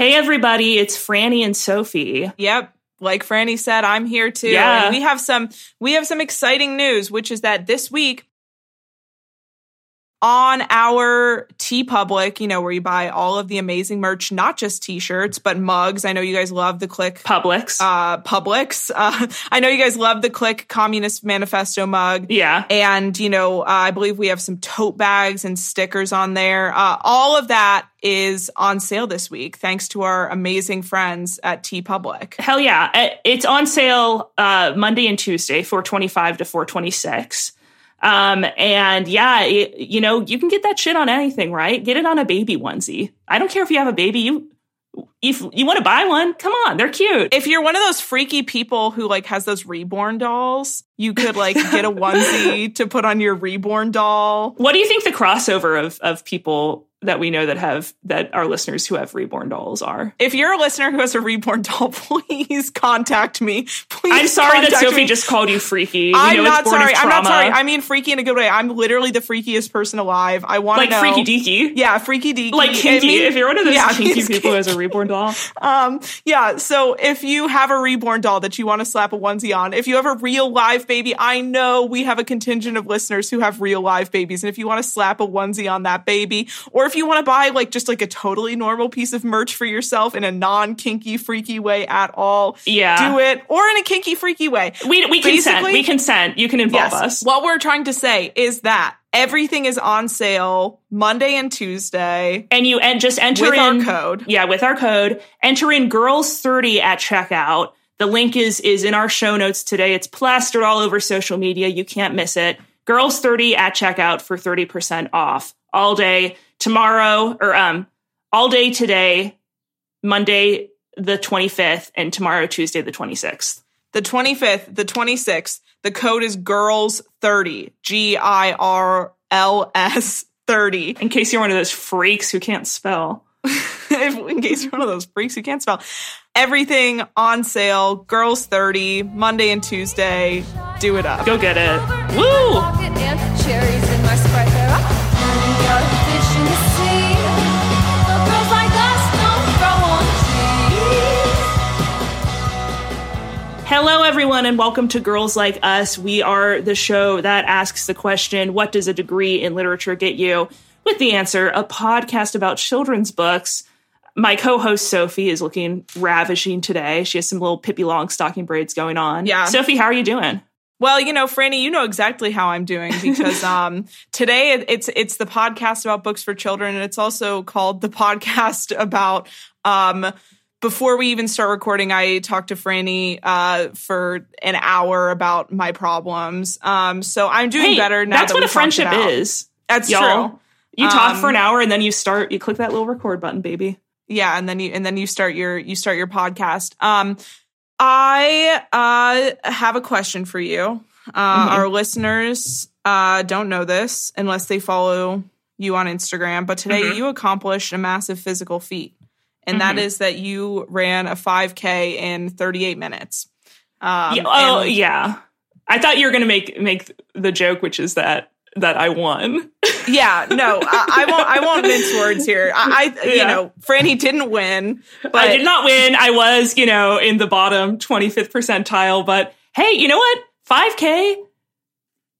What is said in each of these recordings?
Hey, everybody, it's Franny and Sophie. Yep. Like Franny said, I'm here too. Yeah. And we have some we have some exciting news, which is that this week on our TeePublic, you know, where you buy all of the amazing merch, not just t-shirts, but mugs. I know you guys love the click Publix. uh Publix. Uh, I know you guys love the click Communist Manifesto mug. yeah. And, you know, uh, I believe we have some tote bags and stickers on there. Uh, all of that is on sale this week, thanks to our amazing friends at TeePublic. Hell yeah. Uh, It's on sale uh, Monday and Tuesday, 425 to 426. Um, and yeah, it, you know, you can get that shit on anything, right? Get it on a baby onesie. I don't care if you have a baby. You, if you want to buy one, come on, they're cute. If you're one of those freaky people who like has those reborn dolls, you could like get a onesie to put on your reborn doll. What do you think the crossover of of people that we know that have that our listeners who have reborn dolls are? If you're a listener who has a reborn doll, please contact me. Please. I'm sorry that Sophie me. just called you freaky. We I'm know not sorry. I'm not sorry. I mean freaky in a good way. I'm literally the freakiest person alive. I want like to know. freaky deaky. Yeah, freaky deaky. Like kinky. if you're one of those yeah, kinky people who has a reborn doll, Um, yeah, so if you have a reborn doll that you want to slap a onesie on, if you have a real live baby, I know we have a contingent of listeners who have real live babies. And if you want to slap a onesie on that baby, or if you want to buy like just like a totally normal piece of merch for yourself in a non kinky, freaky way at all, Yeah. do it, or in a kinky, freaky way. we we consent. We consent. You can involve us. What we're trying to say is that everything is on sale Monday and Tuesday and you and just enter with our in code. Yeah, with our code, enter in girls thirty at checkout. The link is is in our show notes today. It's plastered all over social media. You can't miss it. Girls thirty at checkout for thirty percent off all day tomorrow or um all day today, Monday the twenty fifth, and tomorrow Tuesday the twenty sixth. the 25th, the 26th. The code is girls30, G I R L S 30. In case you're one of those freaks who can't spell. in case you're one of those freaks who can't spell. Everything on sale, girls 30, Monday and Tuesday. Do it up. Go get it. Woo! Hello, everyone, and welcome to Girls Like Us. We are the show that asks the question What does a degree in literature get you? With the answer, a podcast about children's books. My co host Sophie is looking ravishing today. She has some little Pippi Longstocking braids going on. Yeah. Sophie, how are you doing? Well, you know, Franny, you know exactly how I'm doing because um, today it- it's it's the podcast about books for children, and it's also called the podcast about. Um, before we even start recording, I talked to Franny uh, for an hour about my problems. Um, so I'm doing Hey, better now. that's that what a friendship is. That's y'all. true. You talk for an Um, hour and then you start, you click that little record button, baby. yeah and then you and then you start your you start your podcast um i uh have a question for you uh Mhm. our listeners uh don't know this unless they follow you on instagram but today Mhm. you accomplished a massive physical feat and that Mhm. is that you ran a 5k in 38 minutes um Yeah, oh, yeah. I thought you were going to make make the joke, which is that that I won. yeah no I, I won't i won't mince words here i, I you Yeah. know franny didn't win but I did not win. I was, you know, in the bottom 25th percentile, but hey, you know what? 5k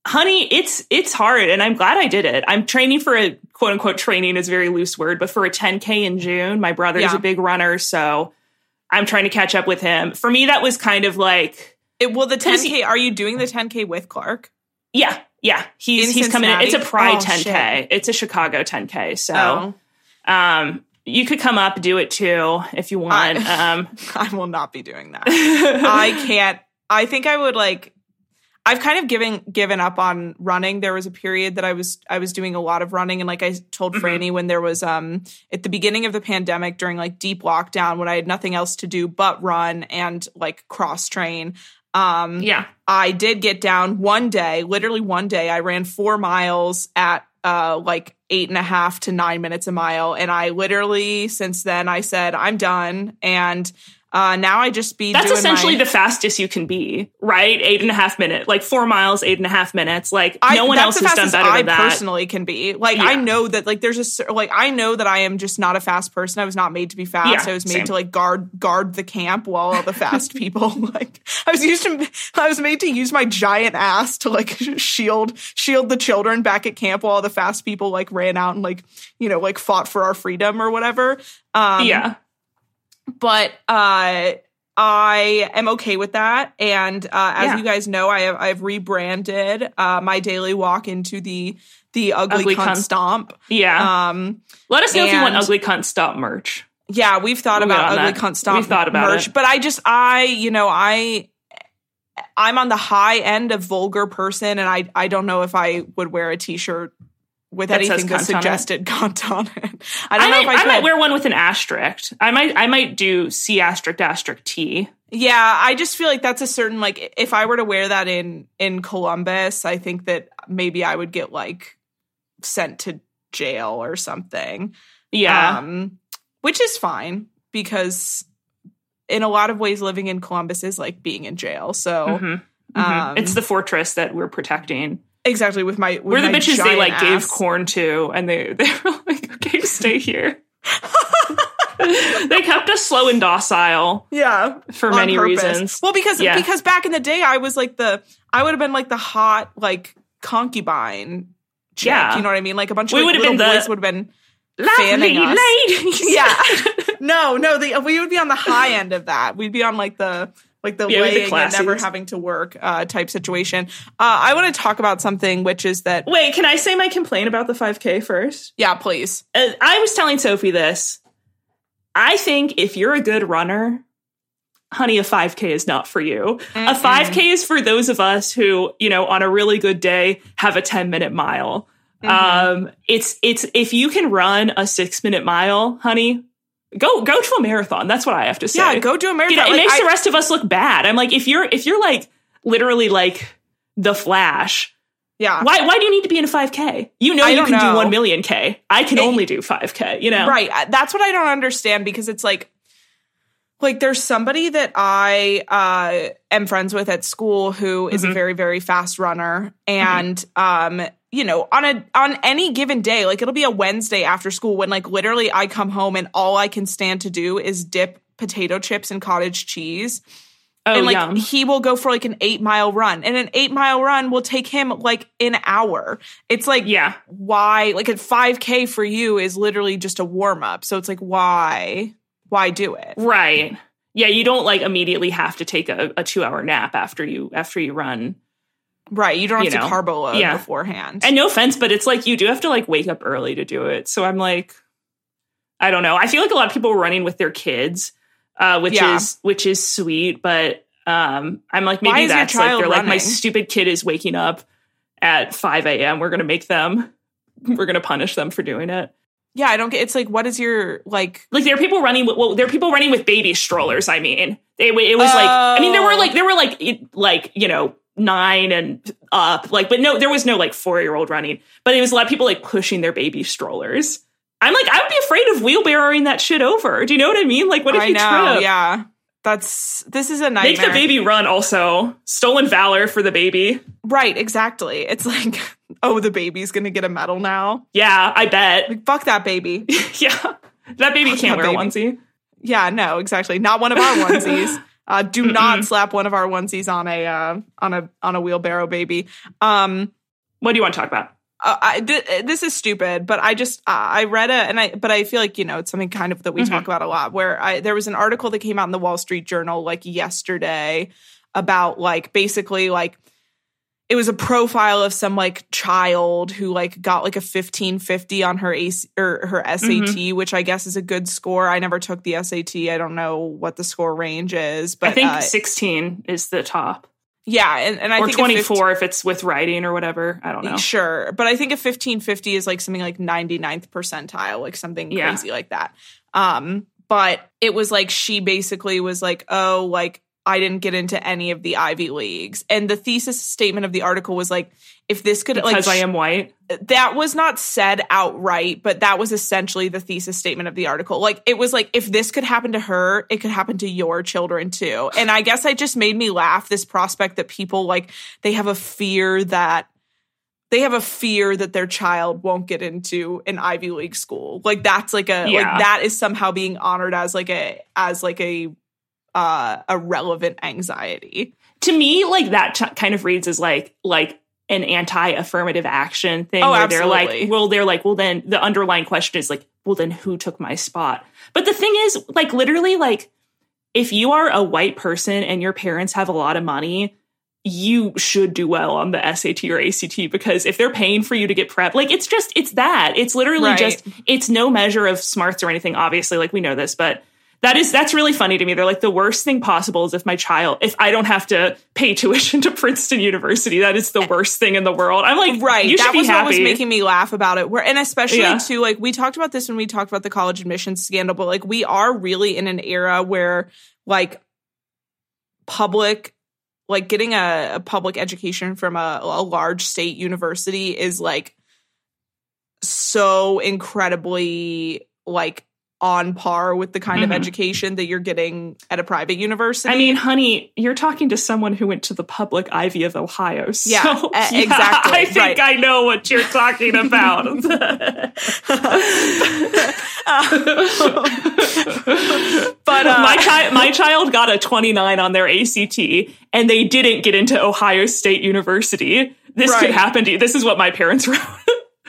honey, it's it's hard and I'm glad I did it. I'm training for a quote unquote training is a very loose word, but for a 10k in June, my brother is Yeah. a big runner, so I'm trying to catch up with him. For me that was kind of like it, well the 10k are you doing the 10k with clark yeah, yeah, he's In he's coming in. It's a Pride Oh, 10k. It's a Chicago 10k. So, oh um you could come up do it too if you want. I- um I will not be doing that. I can't. I think I would like. I've kind of given given up on running. There was a period that I was I was doing a lot of running, and like I told Mhm. Franny when there was um at the beginning of the pandemic during like deep lockdown when I had nothing else to do but run and like cross train. Um, yeah. I did get down one day, literally one day. I ran four miles at uh like eight and a half to nine minutes a mile. And I literally since then I said, I'm done. And Uh, now I just be That's essentially my- the fastest you can be, right? Eight and a half minutes, like four miles, eight and a half minutes. Like I, no one else has done better I than that. personally can be. Like I know that like there's a like I know that I am just not a fast person. I was not made to be fast. Yeah, I was made same. to like guard guard the camp while all the fast people like I was used to I was made to use my giant ass to like shield shield the children back at camp while all the fast people like ran out and like you know like fought for our freedom or whatever. Um yeah, but uh I am okay with that, and uh, as Yeah. you guys know, I have I've rebranded uh, my daily walk into the the ugly, Ugly cunt, cunt. stomp. yeah. Um, Let us know if you want ugly cunt stop merch. yeah, we've thought We'll about ugly that. cunt stomp We've thought about merch, it. but I just I you know I I'm on the high end of vulgar person, and I I don't know if I would wear a t shirt with That anything that cunt on it. suggested cunt on it. I I, don't know might, if I, I, might wear one with an asterisk. I might I might do C asterisk asterisk T. Yeah, I just feel like that's a certain like if I were to wear that in in Columbus, I think that maybe I would get like sent to jail or something. Yeah. Um which is fine because in a lot of ways living in Columbus is like being in jail. So Mhm. Mhm. um, it's the fortress that we're protecting. Exactly with my with We're the my bitches they like gave corn to, and they they were like, okay, stay here. they kept us slow and docile Yeah. for many purpose. reasons. Well, because Yeah. because back in the day, I was like the I would have been like the hot like concubine. Chick, Yeah. you know what I mean. Like a bunch of We like, little been the- boys would have been fanning us. ladies. yeah. no, no, the, we would be on the high end of that. We'd be on like the like the Yeah, be laying and never having to work uh, type situation. Uh, I want to talk about something, which is that Wait, can I say my complaint about the 5K first? yeah, please. Uh, I was telling Sophie this. I think if you're a good runner, honey, a 5K is not for you. A 5K is for those of us who, you know, on a really good day have a 10 minute mile. Mm-hmm. Um, it's it's if you can run a six minute mile, honey, go go to a marathon. That's what I have to say. Yeah, go do a marathon. You know, it Like, makes I- the rest of us look bad. I'm like, if you're if you're like literally like the Flash, yeah, why why do you need to be in a 5K? You know I you can know. do one million K. I can It- only do 5K. You know, Right. That's what I don't understand because it's like like there's somebody that I uh am friends with at school who is Mm-hmm. a very very fast runner and um you know on a on any given day like it'll be a Wednesday after school when like literally I come home and all I can stand to do is dip potato chips and cottage cheese Oh, and like yum. he will go for like an 8 mile run and an 8 mile run will take him like an hour. It's like Yeah. why like a 5k for you is literally just a warm up so it's like why why do it Right. Yeah, you don't like immediately have to take a, a two hour nap after you after you run. Right you don't have You to carbo load yeah. beforehand And no offense, but it's like you do have to like wake up early to do it. So I'm like, I don't know. I feel like a lot of people are running with their kids, uh, which Yeah. is which is sweet, but um, I'm like maybe that's like they're like my stupid kid is waking up at 5 a.m. We're gonna make them. We're gonna punish them for doing it. yeah i don't get it's like what is your like like there are people running with well there are people running with baby strollers i mean they, it was like i mean there were Oh. like there were like it- like you know nine and up. Like but no there was no like four year old running. But it was a lot of people like pushing their baby strollers. I'm like i would be afraid of wheelbarrowing that shit over. Do you know what i mean? Like what if i you know trip? yeah. That's this is a nightmare make the baby run also. Stolen valor for the baby. Right exactly. It's like oh the baby's gonna get a medal now. Yeah i bet. Like fuck that baby. Yeah. That baby can't that wear a baby. onesie. Yeah no exactly. Not one of our onesies uh, do not slap one of our onesies on a uh, on a on a wheelbarrow baby. Um what do you want to talk about? uh, I, th- this is stupid, but I just uh, I read it and I but I feel like you know it's something kind of that we talk about a lot. Where I there was an article that came out in the Wall Street Journal like yesterday about like basically like it was a profile of some like child who like got like a 1550 on her AC or her SAT, which I guess is a good score. I never took the SAT. I don't know what the score range is, but i think uh, 16 is the top yeah, and, and I or think a 15 24 if it's with writing or whatever. I don't know. Sure, but I think a 1550 is like something like 99th percentile, like something Yeah. crazy like that. Um, but it was like she basically was like, "Oh, like I didn't get into any of the Ivy Leagues. And the thesis statement of the article was like, if this could because like I am white. that was not said outright, but that was essentially the thesis statement of the article. Like it was like if this could happen to her, it could happen to your children too. And I guess it just made me laugh this prospect that people like they have a fear that they have a fear that their child won't get into an Ivy League school. Like that's like a Yeah. like that is somehow being honored as like a as like a uh a relevant anxiety. To me, like that t- kind of reads as like like an anti-affirmative action thing Oh, where they're absolutely. like, well, they're like, well, then the underlying question is like, well, then who took my spot? But the thing is, like, literally, like, if you are a white person and your parents have a lot of money, you should do well on the SAT or ACT because if they're paying for you to get prep, like it's just it's that. It's literally Right. just it's no measure of smarts or anything. Obviously, like we know this, but that is that's really funny to me. They're like the worst thing possible is if my child, if I don't have to pay tuition to Princeton University, that is the worst thing in the world. I'm like, right You should that be was happy. what was making me laugh about it where and especially Yeah. too like we talked about this when we talked about the college admissions scandal but like we are really in an era where like public like getting a, a public education from a, a large state university is like so incredibly like on par with the kind Mhm. of education that you're getting at a private university I mean, honey, you're talking to someone who went to the public Ivy of Ohio. So, Yeah, e- exactly, I think right. I know what you're talking about. but uh, my child, my child got a 29 on their ACT, and they didn't get into Ohio State University. This could happen to you. This is what my parents wrote.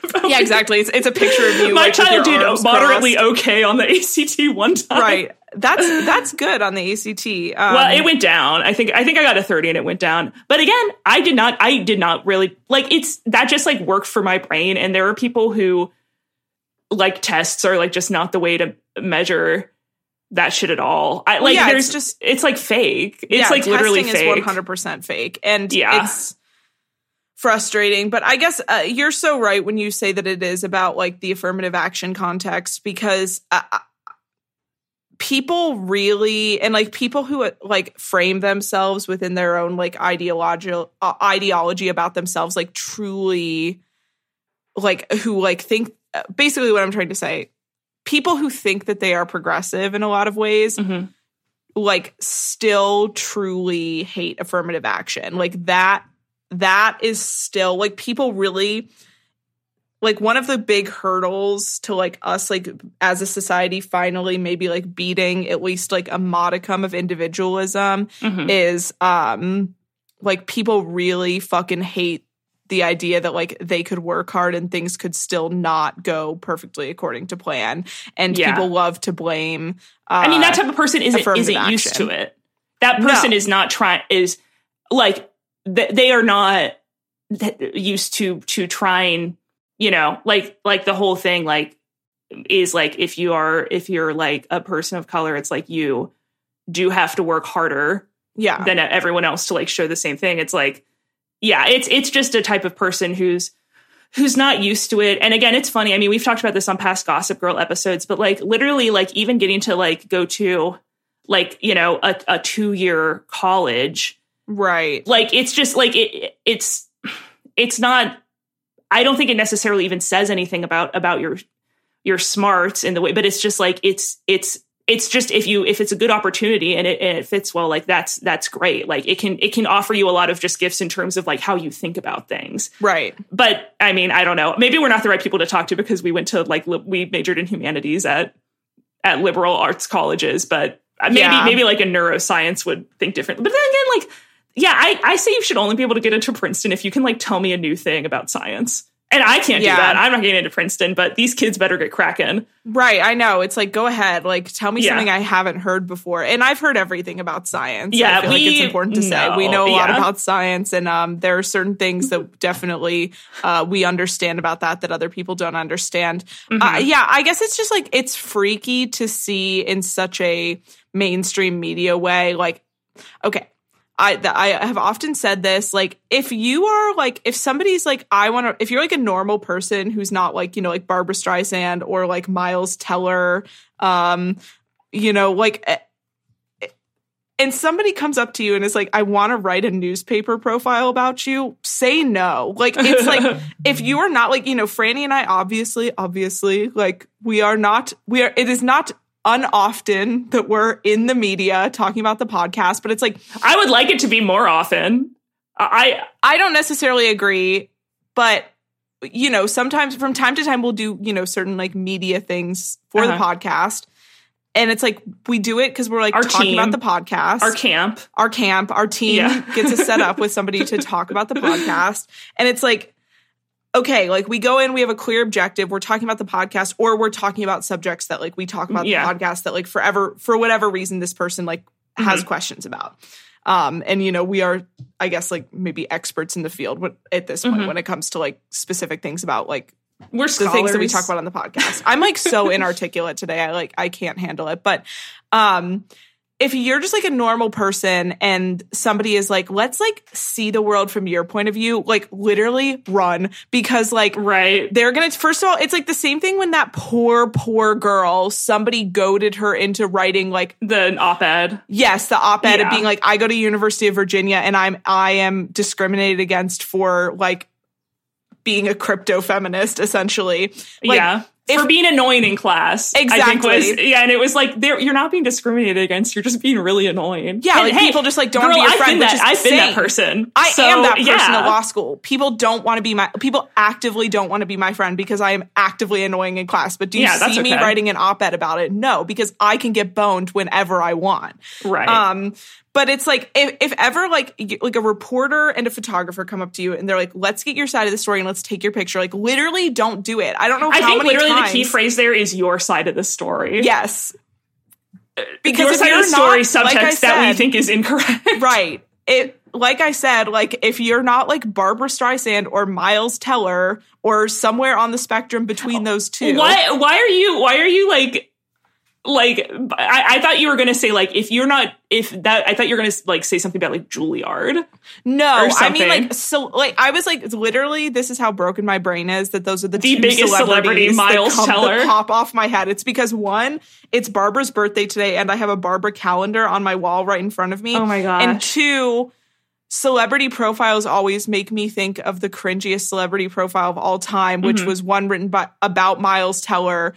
yeah exactly it's, it's a picture of you My like, child did moderately crossed. okay on the ACT one time. right that's that's good on the act um, Well, it went down. I think I think I got a 30 and it went down. But again, I did not I did not really like it's that just like worked for my brain and there are people who like tests are like just not the way to measure that shit at all. I like yeah, there's just- just it's like fake. It's yeah, like literally fake. is 100% fake and Yeah. it's frustrating but i guess uh, you're so right when you say that it is about like the affirmative action context because uh, uh, people really and like people who uh, like frame themselves within their own like ideological uh, ideology about themselves like truly like who like think uh, basically what i'm trying to say people who think that they are progressive in a lot of ways Mhm. like still truly hate affirmative action like that that is still like people really like one of the big hurdles to like us like as a society finally maybe like beating at least like a modicum of individualism Mhm. is um like people really fucking hate the idea that like they could work hard and things could still not go perfectly according to plan and Yeah. people love to blame uh, I mean, that type of person isn't isn't used to it. That person No. is not trying is like th- they are not used to to trying. You know, like like the whole thing like is like if you are if you're like a person of color, it's like you do have to work harder yeah than everyone else to like show the same thing. It's like yeah, it's it's just a type of person who's who's not used to it. And again, it's funny. I mean, we've talked about this on past Gossip Girl episodes, but like literally, like even getting to like go to like you know a, a two year college, right like it's just like it it's it's not. I don't think it necessarily even says anything about about your your smarts in the way, but it's just like it's it's it's just if you if it's a good opportunity and it, and it fits well like that's that's great like it can it can offer you a lot of just gifts in terms of like how you think about things right but I mean, I don't know. Maybe we're not the right people to talk to because we went to like li- we majored in humanities at at liberal arts colleges, but uh, maybe Yeah. maybe like a neuroscience would think differently. But then again, like yeah, I I say you should only be able to get into Princeton if you can like tell me a new thing about science. And I can't Yeah. do that. I'm not getting into Princeton, but these kids better get cracking. right i know it's like go ahead like tell me Yeah. something i haven't heard before and i've heard everything about science Yeah, i feel like it's important to say we know, a lot about science and um there are certain things that definitely uh we understand about that that other people don't understand Mm-hmm. uh, yeah i guess it's just like it's freaky to see in such a mainstream media way like okay I, I have often said this like if you are like if somebody's like I want to if you're like a normal person who's not like you know like Barbra Streisand or like Miles Teller um you know like eh, and somebody comes up to you and is like, I want to write a newspaper profile about you, say no. Like, it's like, if you are not like, you know, Franny and I, obviously, obviously, like, we are not, we are, it is not unoften that we're in the media talking about the podcast, but it's like, I would like it to be more often. I I don't necessarily agree, but you know, sometimes from time to time we'll do, you know, certain like media things for the Uh-huh. podcast. And it's like we do it because we're like Our talking team. about the podcast. our camp. our camp, our team Yeah. gets us set up with somebody to talk about the podcast. And it's like, okay, like we go in, we have a clear objective. We're talking about the podcast, or we're talking about subjects that like we talk about Yeah. the podcast that like forever, for whatever reason, this person like Mm-hmm. has questions about. Um, and you know, we are, I guess, like maybe experts in the field at this point Mhm. when it comes to like specific things about like We're the scholars. things that we talk about on the podcast. I'm like so inarticulate today. I like I can't handle it. But um if you're just like a normal person and somebody is like, let's like see the world from your point of view, like literally run because like Right. they're gonna first of all, it's like the same thing when that poor, poor girl, somebody goaded her into writing like The op-ed. Yes, the op-ed Yeah. of being like, I go to University of Virginia and I'm I am discriminated against for like being a crypto feminist, essentially. Like, yeah. If- For being annoying in class. I think Exactly. was, yeah, and it was like you're not being discriminated against, you're just being really annoying. Yeah, And like hey, people just like don't girl, be your I've friend, been which that, is I've been that person. I So, am that person yeah. at law school. People don't want to be my people actively don't want to be my friend because I am actively annoying in class. But do you Yeah, see me writing an op-ed about it? No, because I can get boned whenever I want. Right. Um, but it's like if, if ever like like a reporter and a photographer come up to you and they're like, "Let's get your side of the story and let's take your picture." Like literally, don't do it. I don't know I think literally times. the key phrase there is your side of the story. Yes, uh, because your if side you're of the story not, subtext like I that we think is incorrect. right. It like I said, like if you're not like Barbra Streisand or Miles Teller or somewhere on the spectrum between oh, those two. Why why are you why are you like like I, I thought you were gonna say like if you're not if that I thought you were gonna like say something about like Juilliard. No, I mean like so like I was like literally this is how broken my brain is that those are the, The two biggest celebrity, celebrities Miles come, Teller. pop off my head. It's because one, it's Barbra's birthday today and I have a Barbra calendar on my wall right in front of me. Oh my god! And two, celebrity profiles always make me think of the cringiest celebrity profile of all time, which Mhm. was one written by about Miles Teller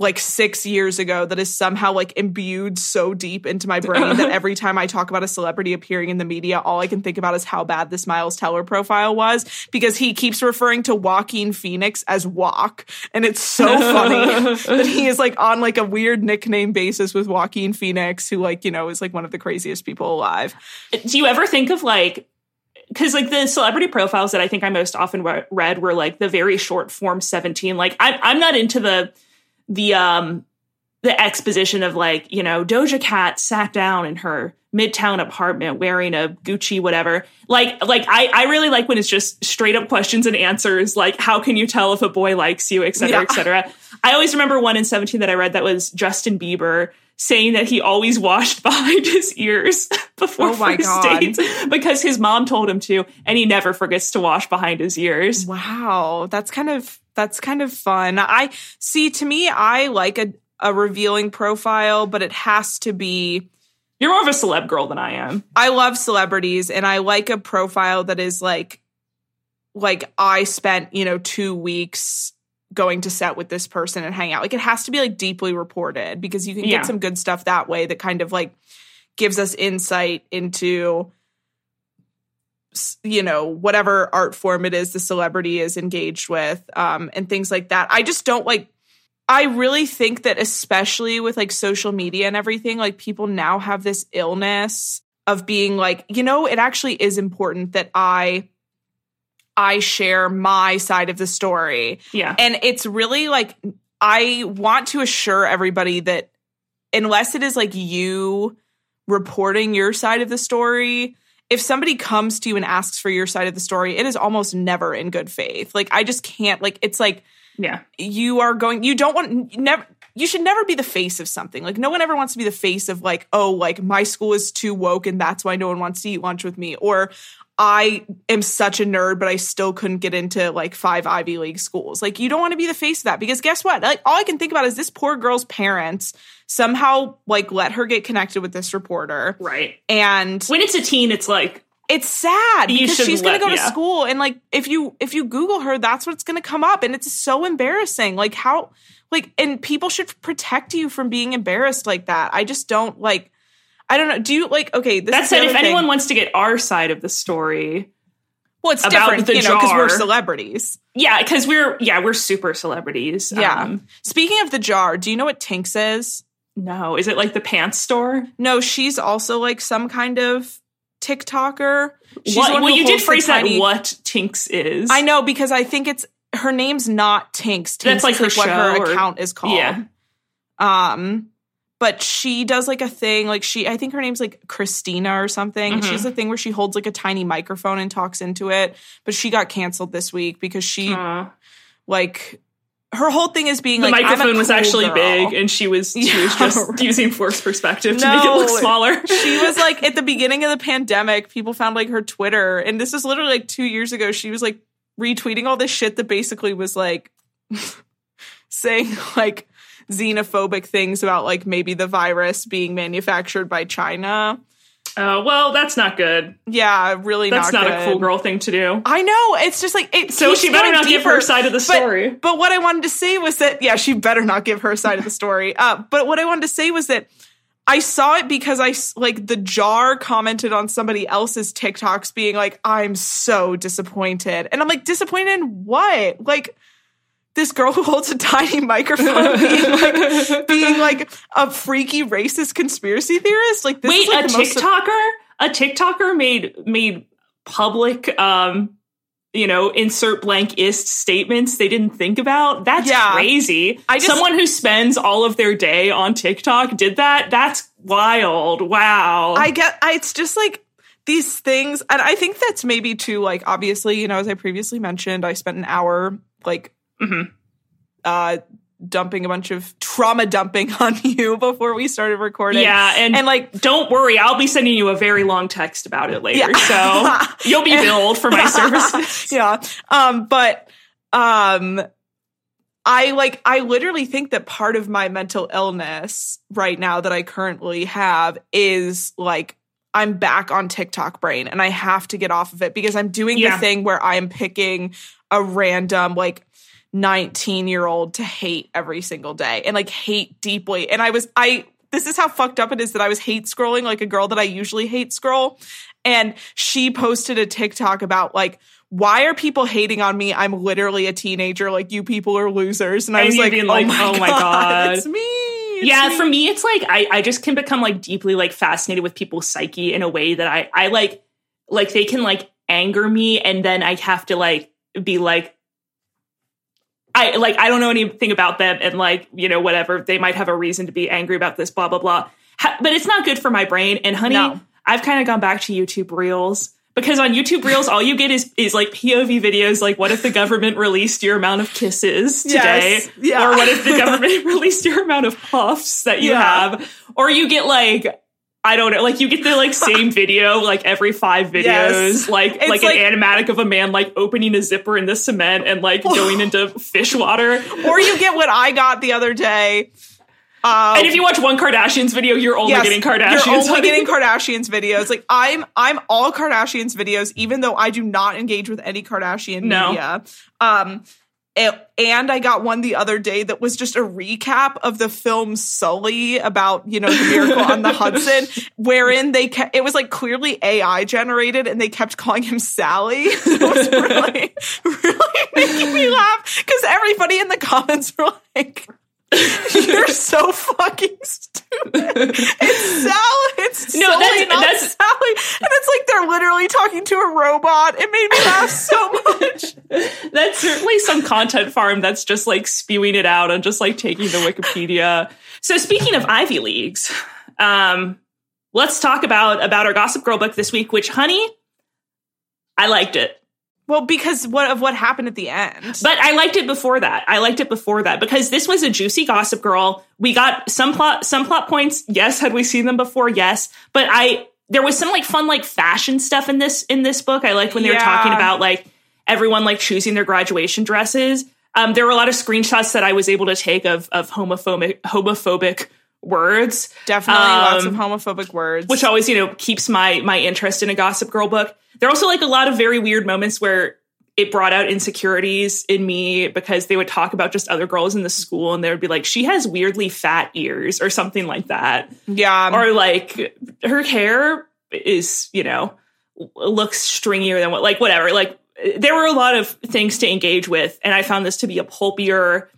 like six years ago that is somehow like imbued so deep into my brain that every time I talk about a celebrity appearing in the media, all I can think about is how bad this Miles Teller profile was because he keeps referring to Joaquin Phoenix as Walk. And it's so funny that he is like on like a weird nickname basis with Joaquin Phoenix, who like, you know, is like one of the craziest people alive. Do you ever think of like because like the celebrity profiles that I think I most often re- read were like the very short form 17. Like I'm I'm not into the the um the exposition of like, you know, Doja Cat sat down in her midtown apartment wearing a Gucci whatever. Like like I I really like when it's just straight up questions and answers like how can you tell if a boy likes you, et cetera, Yeah. et cetera. I always remember one in 17 that I read that was Justin Bieber saying that he always washed behind his ears before Oh first dates because his mom told him to and he never forgets to wash behind his ears. Wow, that's kind of that's kind of fun. I see to me I like a a revealing profile, but it has to be You're more of a celeb girl than I am. I love celebrities and I like a profile that is like like I spent, you know, 2 weeks going to set with this person and hang out. Like it has to be like deeply reported because you can Yeah. get some good stuff that way that kind of like gives us insight into you know whatever art form it is the celebrity is engaged with um and things like that. I just don't like I really think that especially with like social media and everything like people now have this illness of being like you know it actually is important that I I share my side of the story Yeah. and it's really like I want to assure everybody that unless it is like you reporting your side of the story, if somebody comes to you and asks for your side of the story, it is almost never in good faith. Like I just can't like it's like Yeah. you are going you don't want never you should never be the face of something. Like no one ever wants to be the face of like, oh, like my school is too woke and that's why no one wants to eat lunch with me. Or I am such a nerd, but I still couldn't get into like five Ivy League schools. Like you don't want to be the face of that because guess what? Like all I can think about is this poor girl's parents somehow like let her get connected with this reporter. Right. And When it's a teen, it's like, it's sad You because she's gonna let- go to yeah. school and like if you if you google her that's what's gonna come up and it's so embarrassing like how like and people should protect you from being embarrassed like that i just don't like i don't know do you like okay this that said, if thing. anyone wants to get our side of the story, well it's about different the you know because we're celebrities yeah, because we're, yeah, we're super celebrities. yeah Um, speaking of the jar do you know what Tinx is no, is it like the pants store? no she's also like some kind of tiktoker she's what, well, you did phrase that tiny- what Tinx is. I know because I think it's her name's not Tinx. Tinx That's like is her what her account is called. Yeah. Um, but she does like a thing like she I think her name's like Christina or something. Mhm. She has a thing where she holds like a tiny microphone and talks into it. But she got canceled this week because she Aw. like her whole thing is being the like microphone was actually girl. big and she was she was just right. using forced perspective to make it look smaller. she was like at the beginning of the pandemic, people found like her Twitter, and this is literally like two years ago. She was like retweeting all this shit that basically was like saying like xenophobic things about like maybe the virus being manufactured by China. Oh, well, that's not good. Yeah, really That's not, not, a cool girl thing to do. I know. It's just like it. So she better not give her side of the story. But what I wanted to say was that yeah, she better not give her side of the story. Uh, but what I wanted to say was that I saw it because I like the jar commented on somebody else's TikToks being like, "I'm so disappointed," and I'm like, "Disappointed in what?" Like this girl who holds a tiny microphone being like being like a freaky racist conspiracy theorist. Like this Wait, is like a the most- TikToker? A TikToker made made public um you know, insert blank ist statements they didn't think about. That's Yeah. crazy. I just- Someone who spends all of their day on TikTok did that. That's wild. Wow. I get I, it's just like these things and I think that's maybe too like obviously, you know, as I previously mentioned, I spent an hour like Mhm. uh dumping a bunch of trauma dumping on you before we started recording. yeah, and, And like don't worry, I'll be sending you a very long text about it later. Yeah. So you'll be billed for my services. yeah. Um, but um I like I literally think that part of my mental illness right now that I currently have is like I'm back on TikTok brain and I have to get off of it because I'm doing Yeah. the thing where I'm picking a random like 19 year old to hate every single day and like hate deeply. And I was I this is how fucked up it is that I was hate scrolling like a girl that I usually hate scroll and she posted a TikTok about like why are people hating on me? I'm literally a teenager. Like you people are losers. And I was you like, being oh, like, my, "Oh my god, God." it's me. It's yeah, me. for me, it's like I, I just can become like deeply like fascinated with people's psyche in a way that I, I like, like they can like anger me and then I have to like be like, I like, I don't know anything about them and like, you know, whatever, they might have a reason to be angry about this, blah, blah, blah. Ha- but it's not good for my brain. And honey, No. I've kind of gone back to YouTube Reels. Because on YouTube Reels, all you get is is like POV videos, like what if the government released your amount of kisses today, Yes. Yeah. or what if the government released your amount of puffs that you Yeah. have, or you get like I don't know, like you get the like same video like every five videos, Yes. like It's like, like- an animatic of a man like opening a zipper in the cement and like going into fish water. or you get what I got the other day. Uh, And if you watch one Kardashians video, you're only Yes, getting Kardashians. You're only getting Kardashians videos. Like I'm, I'm all Kardashians videos, even though I do not engage with any Kardashian No. media. Um, and I got one the other day that was just a recap of the film Sully about you know the miracle on the Hudson, wherein they kept, it was like clearly AI generated, and they kept calling him Sally. It was really, really making me laugh because everybody in the comments were like. You're so fucking stupid. It's Sally. It's No, that's- not that's- Sally. And it's like they're literally talking to a robot. It made me laugh so much. that's certainly some content farm that's just like spewing it out and just like taking the Wikipedia. So speaking of Ivy Leagues, um, let's talk about about our Gossip Girl book this week, which honey, I liked it. Well, because what of what happened at the end. But I liked it before that. I liked it before that because this was a juicy Gossip Girl. We got some plot some plot points. Yes, had we seen them before? Yes, but I there was some like fun like fashion stuff in this in this book. I liked when they were talking about like everyone like choosing their graduation dresses. Um, there were a lot of screenshots that I was able to take of of homophobic homophobic words. Definitely lots of Um, homophobic words. which always you know keeps my my interest in a gossip girl book there are also like a lot of very weird moments where it brought out insecurities in me because they would talk about just other girls in the school and they would be like she has weirdly fat ears or something like that yeah. or like her hair is you know looks stringier than what like whatever like there were a lot of things to engage with and i found this to be a pulpier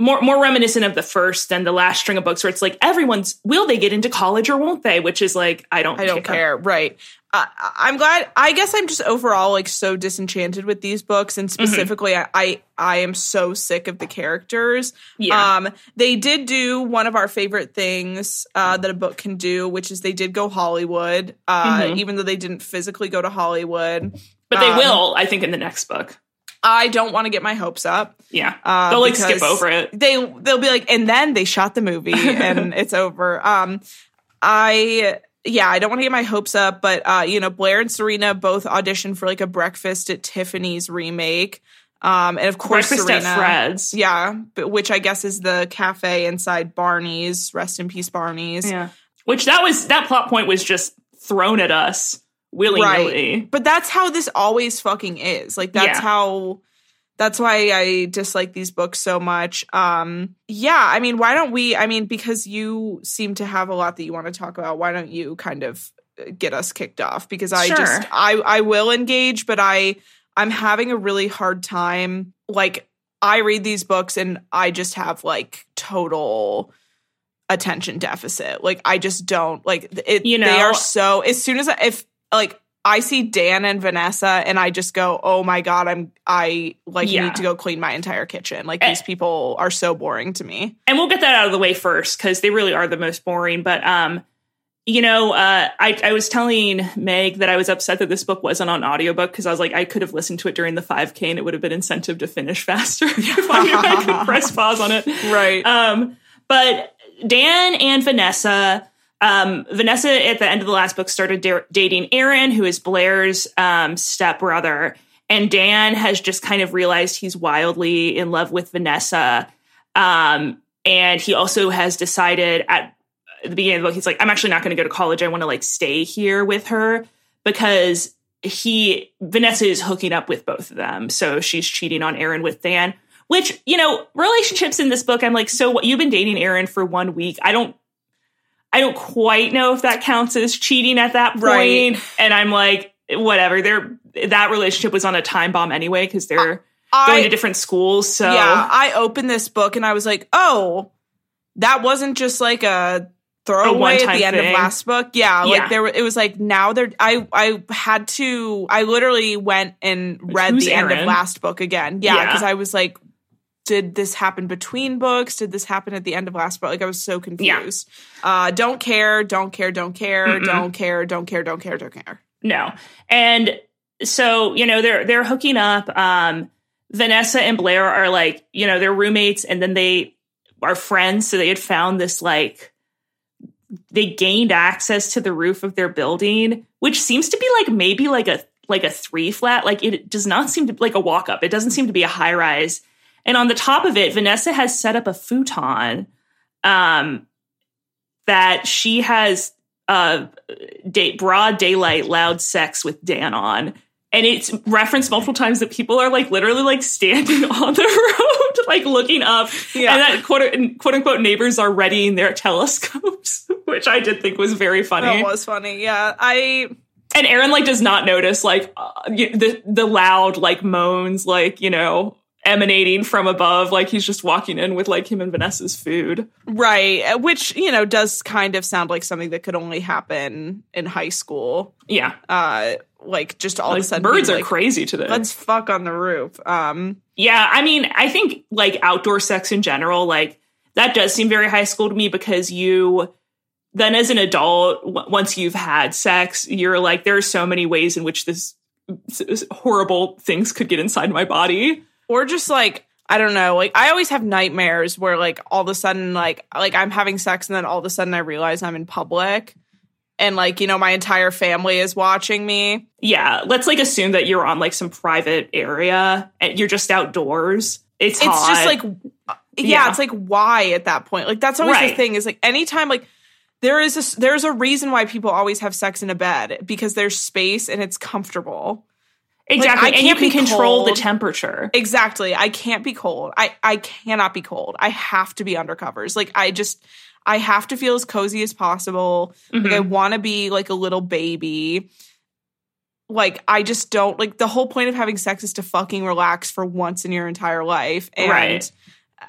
more more reminiscent of the first than the last string of books where it's like everyone's will they get into college or won't they which is like i don't I don't care. care. Right. Uh, I'm glad. I guess I'm just overall like so disenchanted with these books, and Mm-hmm. specifically, I, I I am so sick of the characters. Yeah. Um, they did do one of our favorite things uh, that a book can do, which is they did go Hollywood, uh, Mhm. even though they didn't physically go to Hollywood. but they um, will i think in the next book I don't want to get my hopes up. yeah Uh, they'll like skip over it They they'll be like, and then they shot the movie and it's over. Um, I yeah, I don't want to get my hopes up, but uh, you know, Blair and Serena both auditioned for like a Breakfast at Tiffany's remake. Um, and of course, breakfast Serena, at fred's yeah, but which I guess is the cafe inside Barney's. Rest in peace, Barney's. yeah which that was that plot point was just thrown at us willy-nilly But that's how this always fucking is. Like that's Yeah. how that's why I dislike these books so much. Um yeah, I mean, why don't we I mean because you seem to have a lot that you want to talk about, why don't you kind of uh, get us kicked off because I Sure. just I I will engage, but I I'm having a really hard time like I read these books and I just have like total attention deficit. Like I just don't like it. You know, they are so. As soon as I, if like I see Dan and Vanessa, and I just go, oh my god, I'm I like Yeah. need to go clean my entire kitchen. Like Eh. these people are so boring to me. and we'll get that out of the way first because they really are the most boring. But um, you know, uh, I I was telling Meg that I was upset that this book wasn't on audiobook because I was like, I could have listened to it during the 5K and it would have been incentive to finish faster if I I could press pause on it. Right. Um, but Dan and Vanessa, um, Vanessa at the end of the last book started da- dating Aaron, who is Blair's um, stepbrother, and Dan has just kind of realized he's wildly in love with Vanessa. Um, and he also has decided at the beginning of the book, he's like, I'm actually not going to go to college. I want to like stay here with her because he Vanessa is hooking up with both of them. So she's cheating on Aaron with Dan. Which, you know, relationships in this book, I'm like, so what you've been dating Aaron for one week. I don't I don't quite know if that counts as cheating at that point. Right. And I'm like, whatever. They're that relationship was on a time bomb anyway, because they're going to different schools. So yeah, I opened this book and I was like, oh, that wasn't just like a throwaway at the end thing. of last book. Yeah, Yeah. like there it was like now they're I I had to I literally went and read who's the end of last book again. Yeah, Yeah. because I was like did this happen between books? Did this happen at the end of last book? Like I was so confused. Uh don't care, don't care, don't care, Mm-mm. don't care, don't care, don't care, don't care. No. And so, you know, they're they're hooking up. Um Vanessa and Blair are like, you know, they're roommates and then they are friends. So they had found this like they gained access to the roof of their building, which seems to be like maybe like a like a three flat. Like it does not seem to like a walk up. It doesn't seem to be a high rise. And on the top of it, Vanessa has set up a futon um that she has uh day, broad daylight loud sex with Dan on. And it's referenced multiple times that people are like literally like standing on the road, like looking up. Yeah. And that quote, quote unquote neighbors are readying their telescopes, which I did think was very funny. That was funny. Yeah. I and Aaron like does not notice like uh, the the loud like moans like you know emanating from above like he's just walking in with like him and Vanessa's food. Right, uh, which you know does kind of sound like something that could only happen in high school. Yeah, Uh, like just all of a sudden, birds are like, crazy today. Let's fuck on the roof. Um, Yeah, I mean, I think like outdoor sex in general, like that does seem very high school to me because you then as an adult, w- once you've had sex, you're like, there are so many ways in which this horrible things could get inside my body. Or just like I don't know, like I always have nightmares where like all of a sudden like like I'm having sex and then all of a sudden I realize I'm in public and like you know my entire family is watching me. Yeah, let's like assume that you're on like some private area and you're just outdoors. It's It's hot. just like yeah, Yeah. it's like why at that point? Like that's always the thing is like anytime like there is a there's a reason why people always have sex in a bed because there's space and it's comfortable. Exactly, I and you can't can be control the temperature. Exactly. I can't be cold. I I cannot be cold. I have to be under covers. Like I just I have to feel as cozy as possible. Like I Mhm. want to be like a little baby. Like I just don't like the whole point of having sex is to fucking relax for once in your entire life and Right.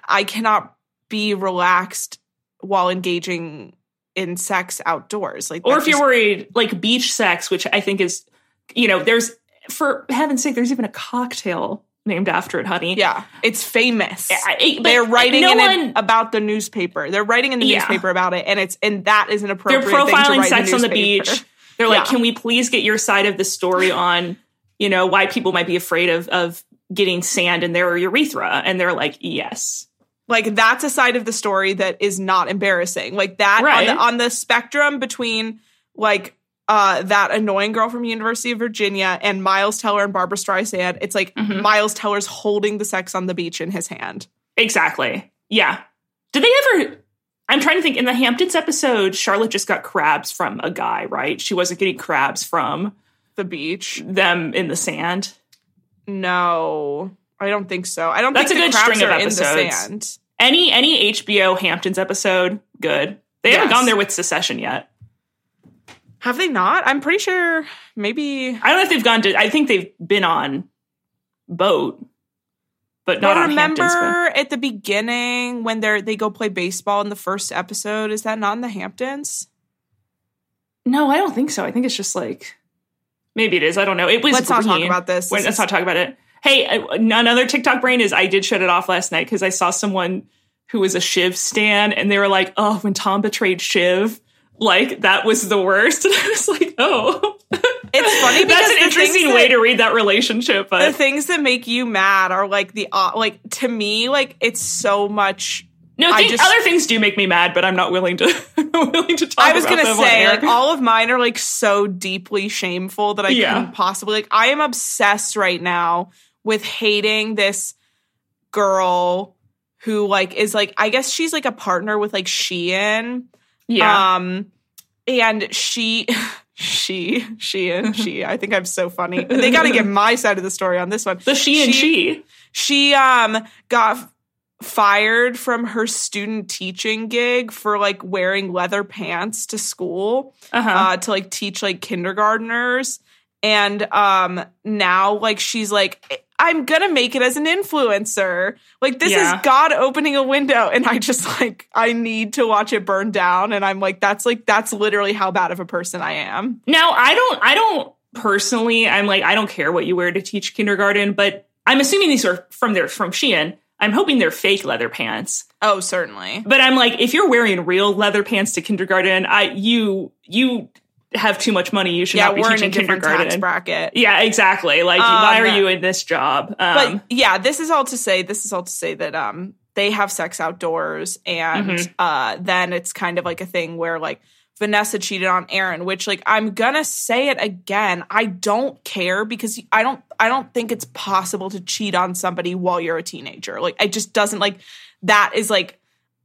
I cannot be relaxed while engaging in sex outdoors. Like or if you're worried, like beach sex, which I think is, you know, there's for heaven's sake, there's even a cocktail named after it, honey. yeah, it's famous. I- I- but they're writing no in one, it about the newspaper. They're writing in the Yeah. newspaper about it, and it's and that is an appropriate. they're appropriate thing to profiling sex in on the beach. They're like, Yeah. can we please get your side of the story on, you know, why people might be afraid of of getting sand in their urethra? And they're like, yes. Like that's a side of the story that is not embarrassing. Like that Right. on the on the spectrum between like uh that annoying girl from University of Virginia and Miles Teller and Barbra Streisand. It's like Mhm. Miles Teller's holding the sex on the beach in his hand. Exactly. Yeah. Did they ever? I'm trying to think. In the Hamptons episode, Charlotte just got crabs from a guy, right? She wasn't getting crabs from The beach? them in the sand. No, I don't think so. I don't That's think a good crabs string of are in the episodes. sand. Any any HBO Hamptons episode, good. They haven't gone there with Succession yet. Have they not? I'm pretty sure maybe I don't know if they've gone to. I think they've been on boat, but not But on remember Hamptons. at the beginning when they're they go play baseball in the first episode? Is that not in the Hamptons? No, I don't think so. I think it's just like maybe it is. I don't know. It was. Let's not talk about this. Wait, let's not talk about it. Hey, uh, another TikTok brain is I did shut it off last night because I saw someone who was a Shiv stan and they were like, oh, when Tom betrayed Shiv, like that was the worst. And I was like, oh. It's funny because That's an interesting things way to read that relationship. the things that make you mad are like the uh, like to me like it's so much. no, think, just- other things do make me mad, but I'm not willing to willing to talk I was gonna say like all of mine are like so deeply shameful that I Yeah. couldn't possibly like. I am obsessed right now with hating this girl who like is like I guess she's like a partner with like Shein. Yeah. Um, and she, she, she, and she. I think I'm so funny. They got to get my side of the story on this one. the she and she. She um got fired from her student teaching gig for like wearing leather pants to school Uh-huh. uh, to like teach like kindergartners. And um now like she's like I'm gonna make it as an influencer. Like this Yeah. is God opening a window, and I just like I need to watch it burn down. And I'm like, that's like that's literally how bad of a person I am. Now, I don't I don't personally I'm like I don't care what you wear to teach kindergarten, but I'm assuming these are from their from Shein. I'm hoping they're fake leather pants. Oh, certainly. But I'm like if you're wearing real leather pants to kindergarten, I you you have too much money. You should Yeah, not be we're in a teaching different tax kindergarten. bracket. Yeah, exactly. Like why Um, are you in this job? but Um, yeah, this is all to say. This is all to say that um they have sex outdoors, and Mhm. uh then it's kind of like a thing where like Vanessa cheated on Aaron, which like I'm gonna say it again. I don't care because I don't I don't think it's possible to cheat on somebody while you're a teenager. Like it just doesn't like that is like.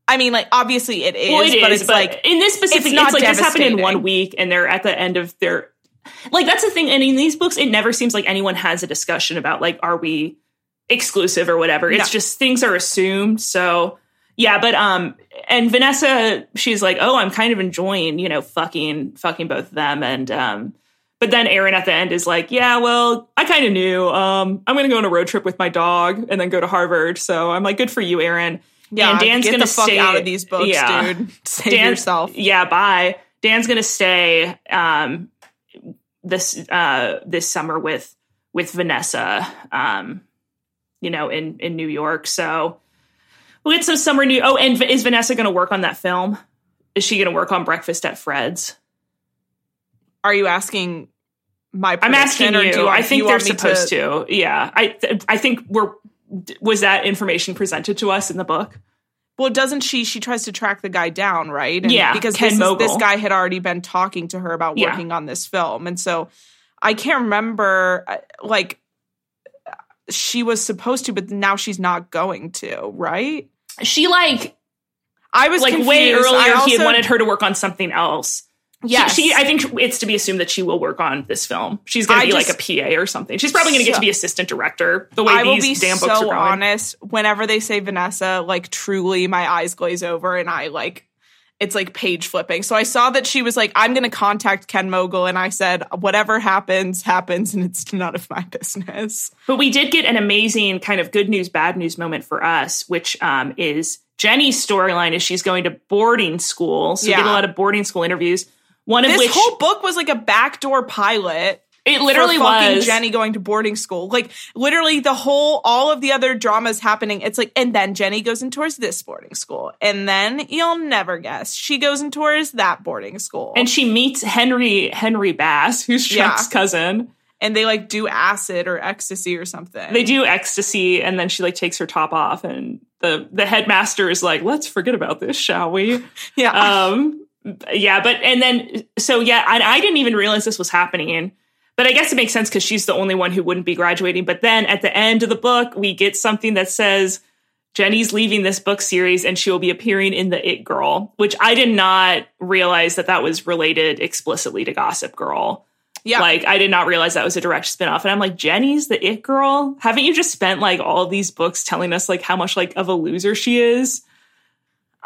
I mean, like obviously it is, well, it but is, it's but like in this specific, it's not it's, like this happened in one week, and they're at the end of their. Like that's the thing, and in these books, it never seems like anyone has a discussion about like, are we exclusive or whatever. It's No. just things are assumed. So yeah, but um, and Vanessa, she's like, oh, I'm kind of enjoying, you know, fucking, fucking both of them, and um, but then Aaron at the end is like, yeah, well, I kind of knew. Um, I'm gonna go on a road trip with my dog and then go to Harvard. So I'm like, good for you, Aaron. Yeah, and Dan's gonna stay- out of these books, yeah. dude. Save Dan- yourself. Yeah, bye. Dan's gonna stay um this uh this summer with with Vanessa um you know in in New York. So we'll get some summer new Oh, and is Vanessa gonna work on that film? Is she gonna work on Breakfast at Fred's? Are you asking my I'm asking you. you I think you they're supposed to. Yeah. I I think we're was that information presented to us in the book? Well, doesn't she? She tries to track the guy down, right? And Yeah, because Ken this, is- this guy had already been talking to her about Yeah. working on this film, and so I can't remember. uh, Like she was supposed to, but now she's not going to, right? She like I was like confused. way earlier he had wanted her to work on something else. Yes. She, she I think it's to be assumed that she will work on this film. She's going to be like a PA or something. She's probably going to get So- to be assistant director. The way I will these be damn books are so going. honest. Whenever they say Vanessa, like truly, my eyes glaze over, and I like it's like page flipping. So I saw that she was like, "I'm going to contact Ken Mogul," and I said, "Whatever happens, happens, and it's none of my business." But we did get an amazing kind of good news, bad news moment for us, which um, is Jenny's storyline is she's going to boarding school. So we get a lot of boarding school interviews. One of This which whole book was like a backdoor pilot. it literally was Jenny going to boarding school. Like literally the whole all of the other dramas happening. It's like and then Jenny goes in towards this boarding school. And then you'll never guess. She goes in towards that boarding school. and she meets Henry Henry Bass, who's Yeah. Chuck's cousin. and they like do acid or ecstasy or something. They do ecstasy, and then she like takes her top off, and the the headmaster is like, "Let's forget about this, shall we?" Yeah. um yeah but and then so yeah I, I didn't even realize this was happening. But i guess it makes sense because she's the only one who wouldn't be graduating. But then at the end of the book we get something that says jenny's leaving this book series and she will be appearing in the it girl which i did not realize that that was related explicitly to gossip girl. Yeah. like i did not realize that was a direct spin-off. And i'm like jenny's the it girl? Haven't you just spent like all these books telling us like how much like of a loser she is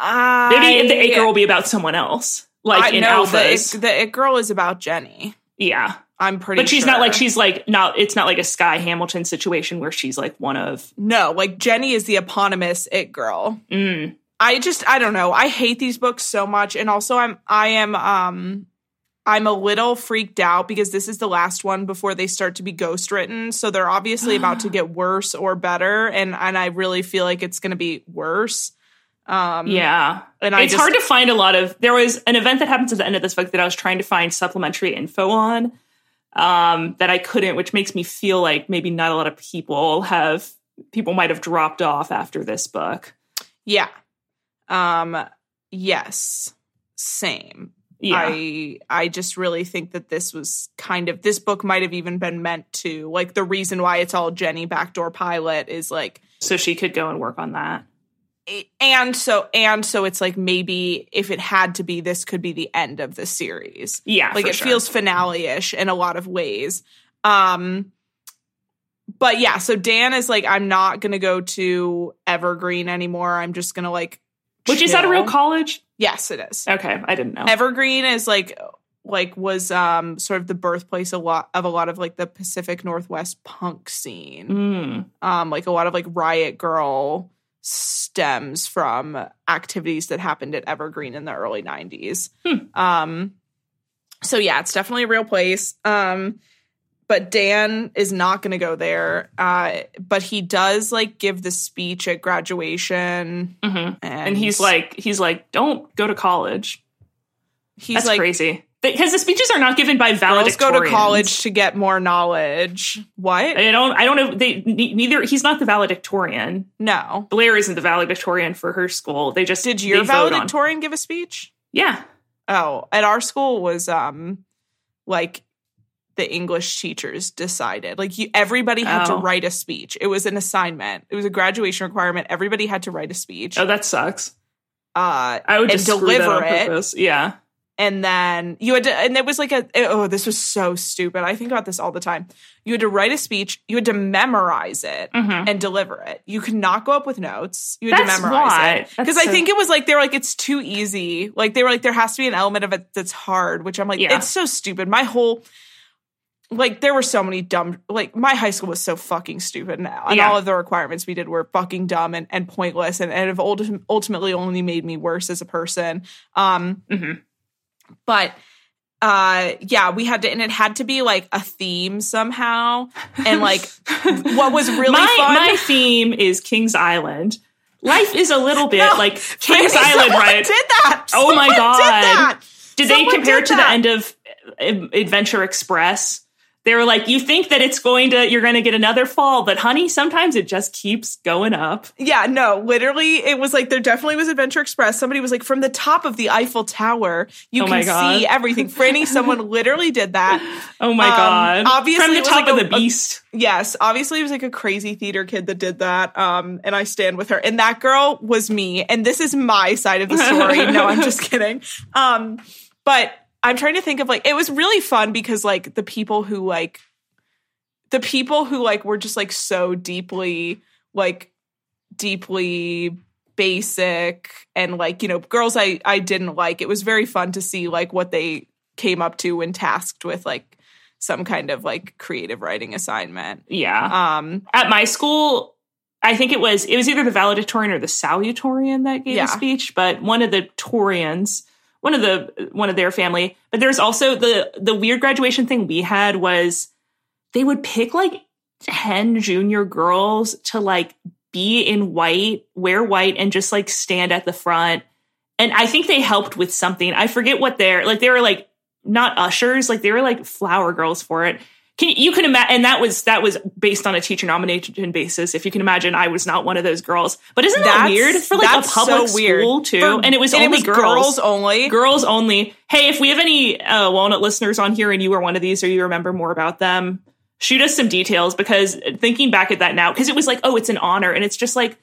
maybe the it girl will be about someone else like I in know the alphas it, the it girl is about Jenny. yeah I'm pretty but she's not like she's like not it's not like a sky hamilton situation where she's like one of No, like Jenny is the eponymous it girl. mm, I just I don't know. I hate these books so much and also I'm I am um I'm a little freaked out because this is the last one before they start to be ghost written. So they're obviously about to get worse or better and and I really feel like it's going to be worse. Um yeah and I it's just, hard to find a lot of there was an event that happens at the end of this book that i was trying to find supplementary info on um that i couldn't which makes me feel like maybe not a lot of people have people might have dropped off after this book Yeah. Um yes. Same. yeah I I just really think that this was kind of this book might have even been meant to like the reason why it's all Jenny backdoor pilot is like so she could go and work on that and so and so it's like maybe if it had to be this could be the end of the series. yeah Like it sure. feels finale-ish in a lot of ways. Um but yeah, so Dan is like I'm not going to go to Evergreen anymore. I'm just going to like which is that a real college Yes, it is. okay i didn't know Evergreen is like like was um sort of the birthplace a lot of a lot of like the Pacific Northwest punk scene. Mm. Um like a lot of like Riot Grrrl stems from activities that happened at Evergreen in the early 90s. Hmm. Um so yeah, it's definitely a real place. Um but Dan is not going to go there. Uh but he does like give the speech at graduation hmm and, and he's like he's like don't go to college he's that's like crazy because the speeches are not given by girls valedictorians go to college to get more knowledge. What? i don't i don't know they neither he's not the valedictorian No. blair isn't the valedictorian for her school they just Did your they vote on- valedictorian give a speech? yeah Oh, at our school was um like the English teachers decided. Like you, everybody had to Oh. write a speech. It was an assignment. It was a graduation requirement. Everybody had to write a speech. oh that sucks Uh i would just deliver it. yeah and then you had to and it was like a oh this was so stupid. I think about this all the time. You had to write a speech, you had to memorize it. Mhm. and deliver it. You could not go up with notes. You had That's to memorize why. it. Because That's I think it was like they were like it's too easy. Like they were like there has to be an element of it that's hard, which I'm like Yeah. it's so stupid. My whole like there were so many dumb like my high school was so fucking stupid now and Yeah. all of the requirements we did were fucking dumb and, and pointless and, and have ulti- ultimately only made me worse as a person. Um Mhm. But uh yeah we had to and it had to be like a theme somehow and like what was really my, fun my theme is Kings Island life is a little bit No, like Kings Island right Did that? Oh my God. Did? Did they compare did it to the end of uh, Adventure Express? They were like, you think that it's going to, you're going to get another fall, but honey, sometimes it just keeps going up. Yeah, no, literally, it was like there definitely was Adventure Express. Somebody was like, from the top of the Eiffel Tower, you Oh can see everything. Franny, someone literally did that. Oh my Um, God. obviously From the top like of a- the beast. Yes, obviously, it was like a crazy theater kid that did that. Um, and I stand with her. And that girl was me. And this is my side of the story. no, I'm just kidding. Um, but I'm trying to think of like, it was really fun because like the people who like, the people who like were just like so deeply like deeply basic and like you know girls i i didn't like it was very fun to see like what they came up to when tasked with like some kind of like creative writing assignment yeah. um At my school, I think it was, it was either the valedictorian or the salutatorian that gave Yeah. a speech, but one of the Torians, one of the, one of their family, but there's also the, the weird graduation thing we had was they would pick like 10 junior girls to like be in white, wear white, and just like stand at the front. And I think they helped with something. I forget what they're like. They were like not ushers, like they were like flower girls for it. Can you can imagine? And that was that was based on a teacher nomination basis. If you can imagine, I was not one of those girls. But isn't that That's- weird for like a public so weird. school too? For- and it was and only it was girls only girls only. Hey, if we have any uh, Walnut listeners on here and you were one of these or you remember more about them, shoot us some details because thinking back at that now, because it was like, oh, it's an honor. And it's just like,